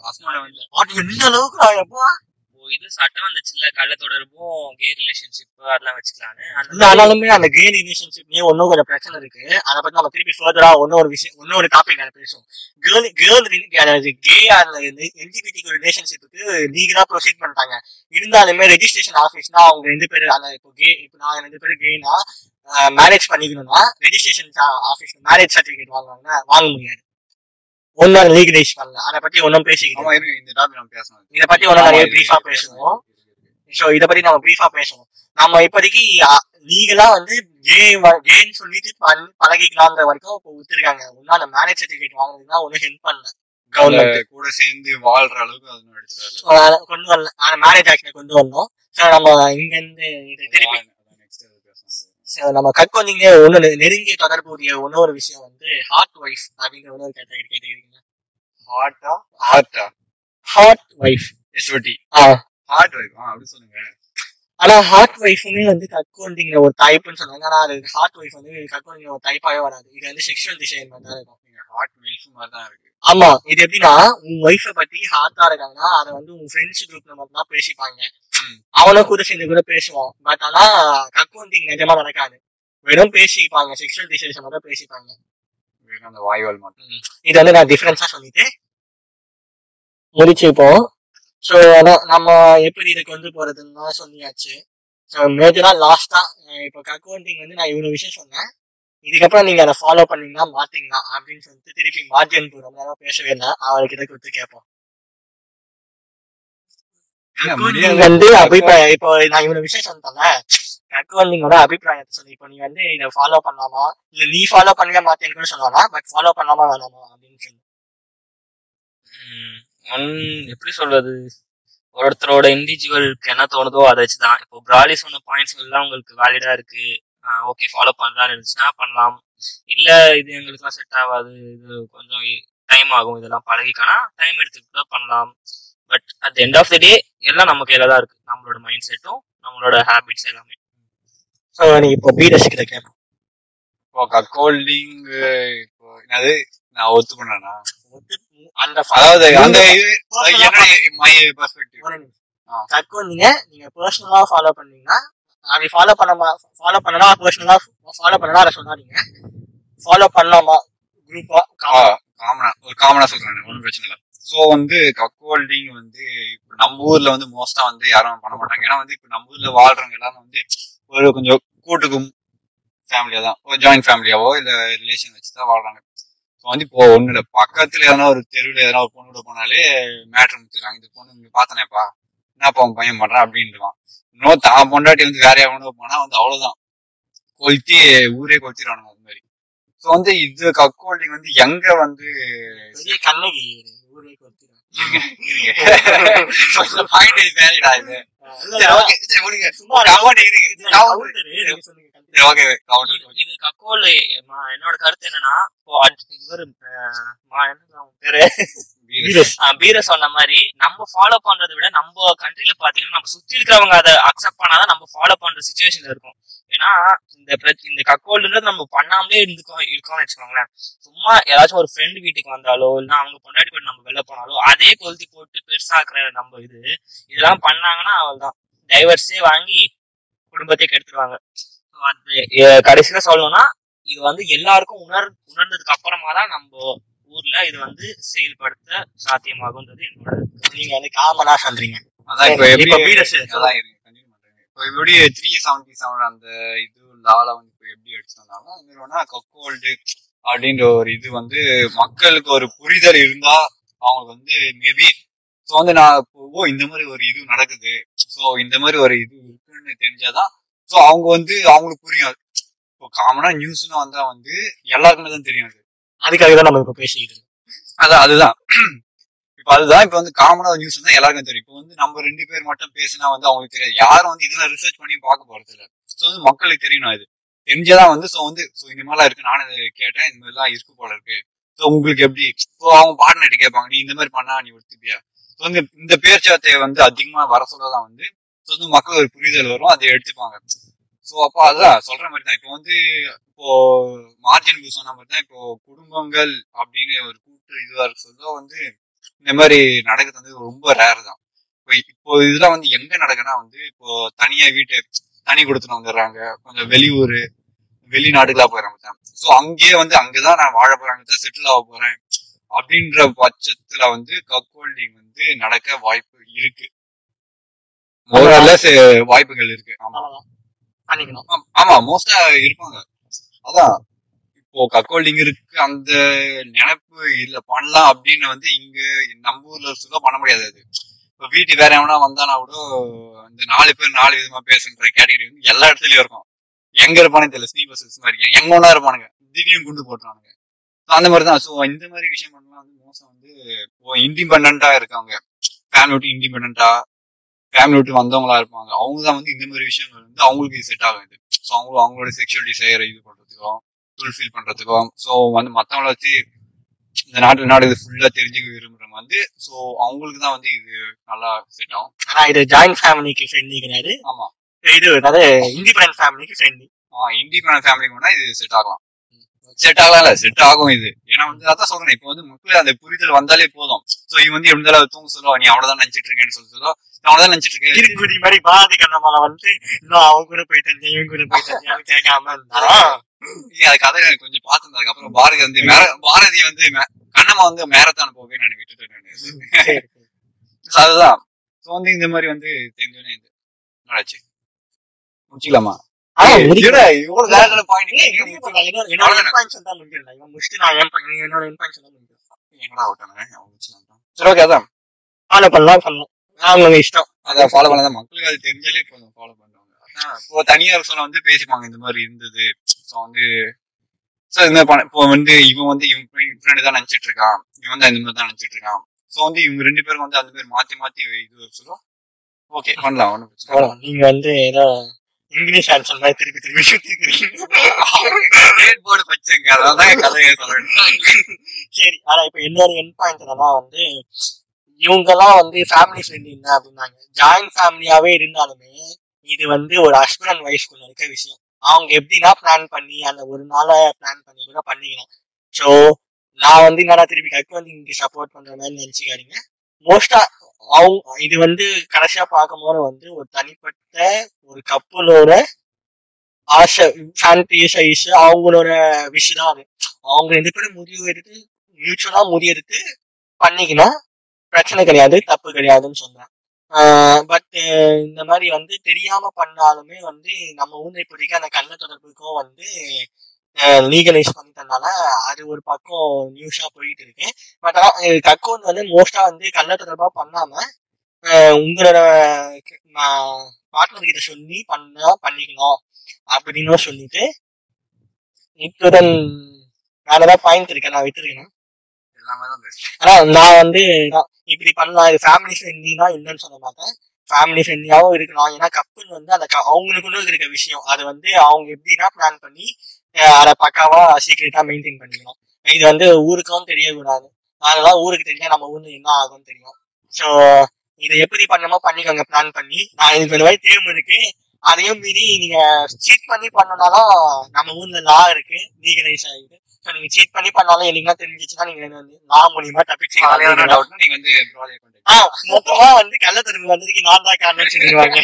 ஹஸ்பண்ட் வந்து என்ன அளவுக்கு எப்பா இது சட்டம் வந்துச்சுல்ல கள்ள தொடர்பும் கே ரிலேஷன்ஷிப் அதெல்லாம் வச்சுக்கலான்னு ஆனாலுமே அந்த கே ரிலேஷன்ஷிப்லயே ஒன்னும் கொஞ்சம் பிரச்சனை இருக்கு. அதை பத்தி நம்ம திருப்பி ஃபர்தரா ஒரு விஷயம் இன்னொரு டாபிக் நான் பேசுவோம். கேர்ள் கேர்ள் கே அந்த எல்ஜிபிடி ரிலேஷன்ஷிப்புக்கு லீகலா ப்ரொசீட் பண்ணிட்டாங்க இருந்தாலுமே ரெஜிஸ்ட்ரேஷன் ஆஃபீஸ்னா அவங்க ரெண்டு பேர் அந்த இப்போ கே இப்போ நான் ரெண்டு பேரும் கேனா மேரேஜ் பண்ணிக்கணும்னா ரெஜிஸ்ட்ரேஷன் ஆஃபீஸ் மேரேஜ் சர்டிஃபிகேட் வாங்குவாங்க வாங்க முடியாது. ஒன்னும் லீகலைஸ் பண்ணல அதை பத்தி பேசிக்கிட்டு இருக்கு இந்த டாபிக் நம்ம பேசணும். இதை பத்தி ஒன்னும் நிறைய பிரீஃபா இருக்கு. ஸோ இத பத்தி நம்ம பிரீஃபா பேசுவோம். நம்ம இப்போதைக்கு லீகலா வந்து கே கேன்னு சொல்லிட்டு பழகிக்கலாங்கிற வரைக்கும் இப்போ ஒத்துருக்காங்க. ஒன்னும் அந்த மேரேஜ் சர்டிபிகேட் வாங்குறதுனா ஒன்னும் ஹெல்ப் பண்ணல. கவர்மெண்ட் கூட சேர்ந்து வாழ்ற அளவுக்கு அது ஒண்ணும் எடுத்துட்டு வரல. கொண்டு வரல. அந்த மேரேஜ் ஆக்ட கொண்டு வந்தோம் ஸோ நம்ம இங்க இருந்து திருப்பி பேசணும். நம்ம கற்கொண்டீங்க நெ- நெருங்கிய தொடர்புடைய இன்னொரு விஷயம் வந்து ஹார்ட் ஒய்ஃப் அப்படிங்கிற இன்னொரு கேட்டகரி ஹார்ட்டா ஹார்ட்டா ஹார்ட் ஒய்ஃப் எஸ்ஓடி ஹார்ட் ஆ. அப்படி சொல்லுங்க. ஆனா ஹார்ட் ஒய்ஃபுமே வந்து கற்கொண்டிங்கிற ஒரு டைப்னு சொன்னாங்க ஆனா அது ஹார்ட் ஒய்ஃப் வந்து கற்கொண்டிங்கிற ஒரு டைப்பாவே வராது. இது வந்து செக்ஷுவல் டிசைன் மாதிரி தான் இருக்கும். ஹார்ட் மில்ஃப் மாதிரி தான் இருக்கு. ஆமா. இது எப்படின்னா உன் ஒய்ஃபை பத்தி ஹார்ட்டா இருக்காங்கன்னா அதை வந்து உன் ஃப்ரெண்ட்ஸ் குரூப்ல மட்டும் தான் பேசிப்பாங்க. ம். அவனும் கூட சேர்ந்து கூட பேசுவான். பட் ஆனா கக்குவண்டிங் நிஜமா நடக்காது. வெறும் பேசிப்பாங்க. செக்ஷுவல் டிசைன்ஸ் மட்டும் பேசிப்பாங்க. அந்த வாய்வால் மட்டும். இது வந்து நான் டிஃபரன்ஸா சொல்லிட்டு முடிச்சுப்போம். ஸோ நம்ம எப்படி இதை கொண்டு போறதுன்னா சொல்லியாச்சு. ஸோ மேஜரா லாஸ்டா இப்போ கக்குவண்டிங் வந்து நான் இவ்வளவு விஷயம் சொன்னேன். இதுக்கப்புறம் நீங்க அதை ஃபாலோ பண்ணீங்கன்னா மாத்தீங்கன்னா அப்படின்னு சொல்லிட்டு திருப்பி மார்ஜின் ரொம்ப நேரம் பேசவே இல்லை. அவர்கிட்ட கொடுத்து கேட்போம். வந்து அபிப்பிராயம் இப்போ நான் இவ்வளவு விஷயம் சொன்னேன்ல. கக்குவண்டிங்கோட அபிப்பிராயத்தை சொல்லி. இப்போ நீ வந்து இதை ஃபாலோ பண்ணலாமா இல்ல நீ ஃபாலோ பண்ணவே மாத்தேன்னு கூட சொல்லலாம்? பட் ஃபாலோ பண்ணாம வேணாமா அப்படின்னு சொல்லி. ஒன் எப்படி சொல்றது? ஒருத்தரோட இண்டிவிஜுவலுக்கு என்ன தோணுதோ அதை வச்சுதான். இப்போ பிராலி சொன்ன பாயிண்ட்ஸ் எல்லாம் உங்களுக்கு வேலிடா இருக்கு. ஓகே ஃபாலோ பண்றான்னு இருந்துச்சுன்னா பண்ணலாம். இல்ல இது எங்களுக்குலாம் செட் ஆகாது. இது கொஞ்சம் டைம் ஆகும். இதெல்லாம் பழகிக்கானா டைம் எடுத்துக்கிட்டு தான் பண்ணலாம். But at end of the day எல்லாம் நம்ம கையில தான் இருக்கு. நம்மளோட மைண்ட் செட்டும் நம்மளோட ஹேபிட்ஸ் எல்லாமே. நீ இப்போ பீடஸ் கிட்ட கேட்போம் இப்போ கக்கோல்டிங் இப்போ என்னது? நான் ஒத்துக்கணும்னா. அந்த அதாவது அந்த இது மை பெர்ஸ்பெக்டிவ் ஆ. கக்குவண்டிங்க நீங்க பர்சனலா ஃபாலோ பண்ணீங்கன்னா அப்படி ஃபாலோ பண்ண ஃபாலோ பண்ணனா பர்சனலா ஃபாலோ பண்ணனா அதை சொல்லாதீங்க. ஃபாலோ பண்ணலாமா குரூப்பா காமனா ஒரு காமனா சொல்றேன் ஒன்றும் பிரச்சனை இல்லை. ஸோ வந்து கக்கோல்டிங் வந்து இப்போ நம்ம ஊர்ல வந்து மோஸ்டா வந்து யாரும் பண்ண மாட்டாங்க. ஏன்னா வந்து இப்போ நம்ம ஊர்ல வாழ்றவங்க எல்லாரும் வந்து ஒரு கொஞ்சம் கூட்டுக்கும் ஃபேமிலியா தான். ஒரு ஜாயிண்ட் ஃபேமிலியாவோ இல்ல ரிலேஷன் வச்சு தான் வாழ்றாங்க. ஸோ வந்து இப்போ ஒண்ணு இல்லை. பக்கத்துல எதனா ஒரு தெருவில் எதனா ஒரு பொண்ணு கூட போனாலே மேட்ரு முத்துறாங்க இந்த பொண்ணு இங்க பார்த்தனேப்பா என்னப்பா உன் பையன் பண்றான் அப்படின்ட்டுவான் இன்னும் தான் பொண்டாட்டி வந்து வேற எவனோ போனா வந்து அவ்வளவுதான். கொளுத்தி ஊரே கொளுத்திடுவானுங்க அது மாதிரி. ஸோ வந்து இது கக்கோல்டிங் வந்து எங்க வந்து பெரிய கண்ணகி ஊரே கொடுத்துருக்காங்க பாயிண்ட் வேலைடா இது? என்னோட கருத்து என்னன்னா இவரு பேரு? பீர சொன்ன மாதிரி நம்ம ஃபாலோ பண்றதை விட நம்ம கண்ட்ரில பாத்தீங்கன்னா நம்ம சுத்தி இருக்கிறவங்க அதை அக்செப்ட் பண்ணாதான் நம்ம ஃபாலோ பண்ற சுச்சுவேஷன்ல இருக்கும். ஏன்னா இந்த இந்த கக்கோல்ன்றது நம்ம பண்ணாமலே இருந்துக்கோ இருக்கோம்னு வச்சுக்கோங்களேன். சும்மா ஏதாச்சும் ஒரு ஃப்ரெண்ட் வீட்டுக்கு வந்தாலோ இல்ல அவங்க பொண்டாட்டி கூட நம்ம வெளில போனாலோ அதே கொளுத்தி போட்டு பெருசாக்குற நம்ம இது இதெல்லாம் பண்ணாங்கன்னா அவள்தான் டைவர்ஸே வாங்கி குடும்பத்தை கெடுத்துருவாங்க. கடைசியில சொல்லணும்னா இது வந்து எல்லாருக்கும் உணர் உணர்ந்ததுக்கு அப்புறமா தான் நம்ம ஊர்ல இது வந்து செயல்படுத்த சாத்தியமாகும்ன்றது என்னோட நீங்க வந்து காமனா சொல்றீங்க. அதான் இப்ப எப்படி எப்படி த்ரீ செவன்டி செவன் அந்த இந்த ஆளை வந்து இப்போ எப்படி எடுத்து வந்தாலும் அது மாதிரி வேணா கக்கோல்டு அப்படின்ற ஒரு இது வந்து மக்களுக்கு ஒரு புரிதல் இருந்தா அவங்க வந்து மேபி ஸோ வந்து நான் ஓ இந்த மாதிரி ஒரு இது நடக்குது. ஸோ இந்த மாதிரி ஒரு இது இருக்குன்னு தெரிஞ்சாதான் ஸோ அவங்க வந்து அவங்களுக்கு புரியும். இப்போ காமனா நியூஸ்னு வந்தா வந்து எல்லாருக்குமே தான் தெரியும் அது. அதுக்காக தான் நம்ம இப்ப பேசிக்கிட்டு இருக்கோம். அதான் அதுதான். இப்ப அதுதான் இப்ப வந்து காமனா நியூஸ் தான் எல்லாருக்கும் தெரியும். இப்போ வந்து நம்ம ரெண்டு பேர் மட்டும் பேசினா வந்து அவங்களுக்கு தெரியாது. யாரும் வந்து இதெல்லாம் ரிசர்ச் பண்ணி பார்க்க போறது இல்ல. ஸோ வந்து மக்களுக்கு தெரியணும் இது. தெரிஞ்சதான் வந்து ஸோ வந்து ஸோ இந்த மாதிரிலாம் இருக்கு. நானும் இதை கேட்டேன். இந்த மாதிரிலாம் இருக்கு போல இருக்கு. ஸோ உங்களுக்கு எப்படி? ஸோ அவங்க பார்ட்னர் கேட்பாங்க. நீ இந்த மாதிரி பண்ணா நீ ஒத்துப்பியா ஸோ வந்து இந்த பேச்சுவார்த்தையை வந்து அதிகமா வர சொல்லதான் வந்து ஸோ வந்து மக்கள் ஒரு புரிதல் வரும். அதை எடுத்துப்பாங்க. ஸோ அப்போ அதான் சொல்ற மாதிரி தான். இப்போ வந்து இப்போ மார்ஜின் சொன்ன மாதிரி தான். இப்போ குடும்பங்கள் அப்படின்னு ஒரு கூட்டு இதுவா இருக்கு சொல்ல வந்து இந்த மாதிரி நடக்கிறது வந்து ரொம்ப ரேர் தான். இப்போ இப்போ இதெல்லாம் வந்து எங்க நடக்குன்னா வந்து இப்போ தனியா வீட்டு தனி கொடுத்துட்டு வந்துடுறாங்க. கொஞ்சம் வெளியூர் வெளிநாடுகளா போயிடறாங்க ஸோ அங்கேயே வந்து அங்கதான் நான் வாழ போறாங்க செட்டில் ஆக போறேன் அப்படின்ற பட்சத்துல வந்து கக்கோல்டிங் வந்து நடக்க வாய்ப்பு இருக்கு. வாய்ப்புகள் இருக்கு. ஆமா, ஆமா. மோஸ்டா இருப்பாங்க. அதான். இப்போ கக்கோல்டிங் இருக்கு அந்த நினைப்பு இல்ல. பண்ணலாம் அப்படின்னு வந்து இங்க நம்ம ஊர்ல சொல்ல பண்ண முடியாது அது. இப்ப வீட்டு வேற எவனா வந்தானா கூட இந்த நாலு பேர் நாலு விதமா பேசுன்ற கேட்டகரி வந்து எல்லா இடத்துலயும் இருக்கும். எங்க இருப்பானே தெரியல ஸ்னீபர்ஸ் மாதிரி. எங்க ஒன்னா இருப்பானுங்க. திடீர்னு குண்டு போட்டுறானுங்க அந்த மாதிரி தான். ஸோ இந்த மாதிரி விஷயம் பண்ணலாம் வந்து மோசம் வந்து இப்போ இண்டிபெண்டா இருக்காங்க. ஃபேமிலி விட்டு இண்டிபெண்டா ஃபேமிலி விட்டு வந்தவங்களா இருப்பாங்க. அவங்க தான் வந்து இந்த மாதிரி விஷயங்கள் வந்து அவங்களுக்கு செட் ஆகுது. ஸோ அவங்க அவங்களோட செக்ஷுவல் டிசைரை இது பண்றதுக்கும் ஃபுல்ஃபில் பண்றதுக்கும் ஸோ வந்து மத்தவங்கள வச்சு இந்த நாட்டு நாடு இது ஃபுல்லா தெரிஞ்சுக்க விரும்புறவங்க வந்து ஸோ அவங்களுக்கு தான் வந்து இது நல்லா செட் ஆகும். ஆனா இது ஜாயிண்ட் ஃபேமிலிக்கு ஃப்ரெண்ட்லி கிடையாது ஆமா. இது அதாவது இண்டிபெண்டன்ட் ஃபேமிலிக்கு ஃப்ரெண்ட்லி இண்டிபெண்ட் ஃபேமிலிக்கு வேணா இது செட் ஆகலாம். செட் ஆகலாம் இல்ல செட் ஆகும் இது. ஏன்னா வந்து அதான் சொல்றேன் இப்போ வந்து மக்கள் அந்த புரிதல் வந்தாலே போதும். சோ இவன் வந்து எப்படி இருந்தாலும் தூங்க சொல்லுவா நீ அவ்வளவுதான் நினைச்சிட்டு இருக்கேன்னு சொல்லி சொல்லுவா அவ்வளவுதான் நினைச்சிட்டு இருக்கேன் கிரிக்குடி மாதிரி பாரதி கண்ணம்மால வந்து இன்னும் அவங்க கூட போயிட்டு இவங்க கூட போயிட்டு கேட்காம இருந்தா நீ அது கதை எனக்கு கொஞ்சம் பார்த்துருந்தேன் அதுக்கப்புறம் பாரதி வந்து பாரதி வந்து கண்ணம்மா வந்து மேரத்தான் போவே நான் விட்டுட்டேன் நானு. அதுதான். சோ வந்து இந்த மாதிரி வந்து தெரிஞ்சோன்னே இது. நடாச்சு முடிச்சுக்கலாமா? மக்களுக்கு அது தெரிஞ்சாலே போதும் ஃபாலோ அதான் இப்போ தனியார் சொல்ல வந்து பேசிப்பாங்க இந்த மாதிரி இருந்தது. ஸோ வந்து ஸோ இந்த இப்போ வந்து இவன் வந்து இவன் ஃப்ரெண்டு தான் நினைச்சிட்டு இருக்கான். இவன் தான் இந்த மாதிரி தான் நினைச்சிட்டு இருக்கான். ஸோ வந்து இவங்க ரெண்டு பேரும் வந்து அந்த மாதிரி மாத்தி மாத்தி இது சொல்லுவோம் ஓகே பண்ணலாம் ஒன்றும். நீங்க வந்து ஏதோ இங்கிலீஷ் ஆன்சர் மாதிரி திருப்பி திருப்பி சுத்திக்கிறீங்க போர்டு வச்சுங்க அதான் கதையை சரி ஆனா இப்ப இன்னொரு என் பாயிண்ட் என்னன்னா வந்து இவங்க எல்லாம் வந்து ஃபேமிலி ஃப்ரெண்ட் என்ன அப்படின்னாங்க. ஜாயிண்ட் ஃபேமிலியாவே இருந்தாலுமே இது வந்து ஒரு ஹஸ்பண்ட் அண்ட் ஒய்ஃப்குள்ள இருக்க விஷயம். அவங்க எப்படின்னா பிளான் பண்ணி அந்த ஒரு நாளை பிளான் பண்ணி கூட பண்ணிக்கலாம் ஸோ நான் வந்து என்னடா திருப்பி கட் வந்து இங்க சப்போர்ட் பண்ற மாதிரி நினைச்சுக்காதீங்க. மோஸ்டா அவங்க இது வந்து கடைசியா பார்க்கும்போது வந்து ஒரு தனிப்பட்ட ஒரு கப்பலோட ஆசை ஃபேண்டேசைஸ் அவங்களோட விஷ் தான் அது. அவங்க ரெண்டு பேரும் முடிவு எடுத்து மியூச்சுவலா முடிவு எடுத்து பண்ணிக்கணும். பிரச்சனை கிடையாது தப்பு கிடையாதுன்னு சொன்னேன் பட் இந்த மாதிரி வந்து தெரியாம பண்ணாலுமே வந்து நம்ம ஊர்ல இப்போதைக்கு அந்த கள்ள தொடர்புக்கும் வந்து லீகலைஸ் பண்ணிட்டதுனால அது ஒரு பக்கம் நியூஸா போயிட்டு இருக்கு. பட் ஆனால் கக்கோன் வந்து மோஸ்டா வந்து கள்ள தொடர்பா பண்ணாம உங்களோட பார்ட்னர் கிட்ட சொல்லி பண்ணா பண்ணிக்கணும் அப்படின்னு சொல்லிட்டு இத்துடன் வேற ஏதாவது பாயிண்ட் இருக்கேன் நான் விட்டுருக்கேன்? ஆனா நான் வந்து இப்படி பண்ணலாம். இது ஃபேமிலி ஃப்ரெண்ட்லினா இல்லைன்னு சொல்ல மாட்டேன். ஃபேமிலி ஃப்ரெண்ட்லியாவும் இருக்கலாம். ஏன்னா கப்பல் வந்து அந்த அவங்களுக்குள்ள இருக்க விஷயம். அது வந்து அவங்க எப்படின்னா பிளான் பண்ணி அதை பக்காவா சீக்கிரட்டா மெயின்டைன் பண்ணிக்கணும். இது வந்து ஊருக்கும் தெரியக்கூடாது. அதனால ஊருக்கு தெரிஞ்சா நம்ம ஊர்ல என்ன ஆகும்னு தெரியும். ஸோ இதை எப்படி பண்ணணுமோ பண்ணிக்கோங்க. பிளான் பண்ணி. நான் இது இந்த மாதிரி தேர்வு இருக்கு. அதையும் மீறி நீங்க சீட் பண்ணி பண்ணனாலும் நம்ம ஊர்ல லா இருக்கு. லீகலைஸ் ஆகிட்டு நீங்க சீட் பண்ணி பண்ணாலும் என்னைக்குலாம் தெரிஞ்சிச்சுன்னா நீங்க வந்து லா மூலியமா தப்பிச்சு நீங்க வந்து மொத்தமா வந்து கள்ளத்தருப்பு வந்ததுக்கு நான் தான் காரணம் சொல்லிடுவாங்க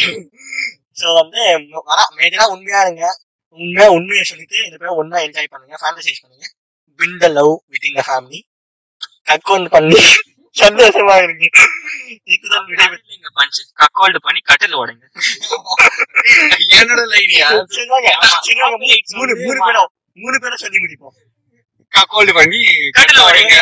சோ வந்து ஆனா மேஜரா உண்மையா இருங்க. உண்மையா உண்மையை சொல்லிட்டு இந்த பேர் ஒன்னா என்ஜாய் பண்ணுங்க. ஃபேண்டசைஸ் பண்ணுங்க. Been the love with in the family கக்கோன் பண்ணி சந்தோஷமா இருங்க. இக்குதான் விடைபெறுகிறேன். இல்லைங்க பஞ்சு கக்கோல்டு பண்ணி கட்டில் உடைங்க என்னோட லைனியா. மூணு- மூணு பேரும் மூணு பேரும் சொல்லி முடிப்போம். கக்கோல்டு பண்ணி கட்டில் உடைங்க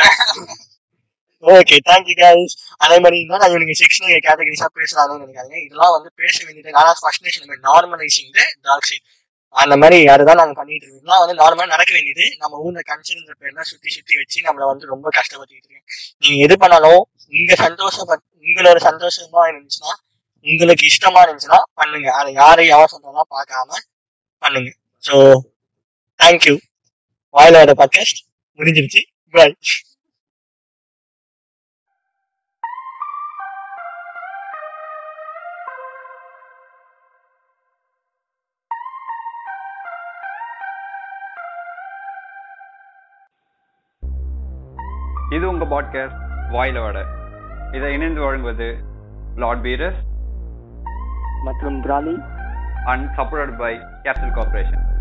ஓகே தேங்க்யூ கைஸ் அதே மாதிரி தான் நான் இவனுக்கு செக்ஷனல் கேட்டகரிஸா பேசுறாங்கன்னு நினைக்காங்க இதெல்லாம் வந்து பேச வேண்டியது ஆனா first nation normalizing the dark side அந்த மாதிரி அதுதான் நாங்க பண்ணிட்டு இருக்கோம். இதெல்லாம் வந்து நார்மலா நடக்க வேண்டியது. நம்ம ஊர்ல கன்சர்ன்ற பேர்ல சுத்தி சுத்தி வச்சு நம்மள வந்து ரொம்ப கஷ்டப்பட்டுட்டு இருக்கேன் நீங்க எது பண்ணாலும் உங்க சந்தோஷம் உங்களோட சந்தோஷமா இருந்துச்சுன்னா உங்களுக்கு இஷ்டமா இருந்துச்சுன்னா பண்ணுங்க. அதை யாரை யார் சொன்னாலும் பார்க்காம பண்ணுங்க. ஸோ தேங்க்யூ வாயிலோட பாட்காஸ்ட் முடிஞ்சிருச்சு. பாய் இது உங்க பாட்காஸ்ட் வாயிலோட. இதை இணைந்து வழங்குவது லார்ட் பீரஸ் மற்றும் Brawley and support by Capital Corporation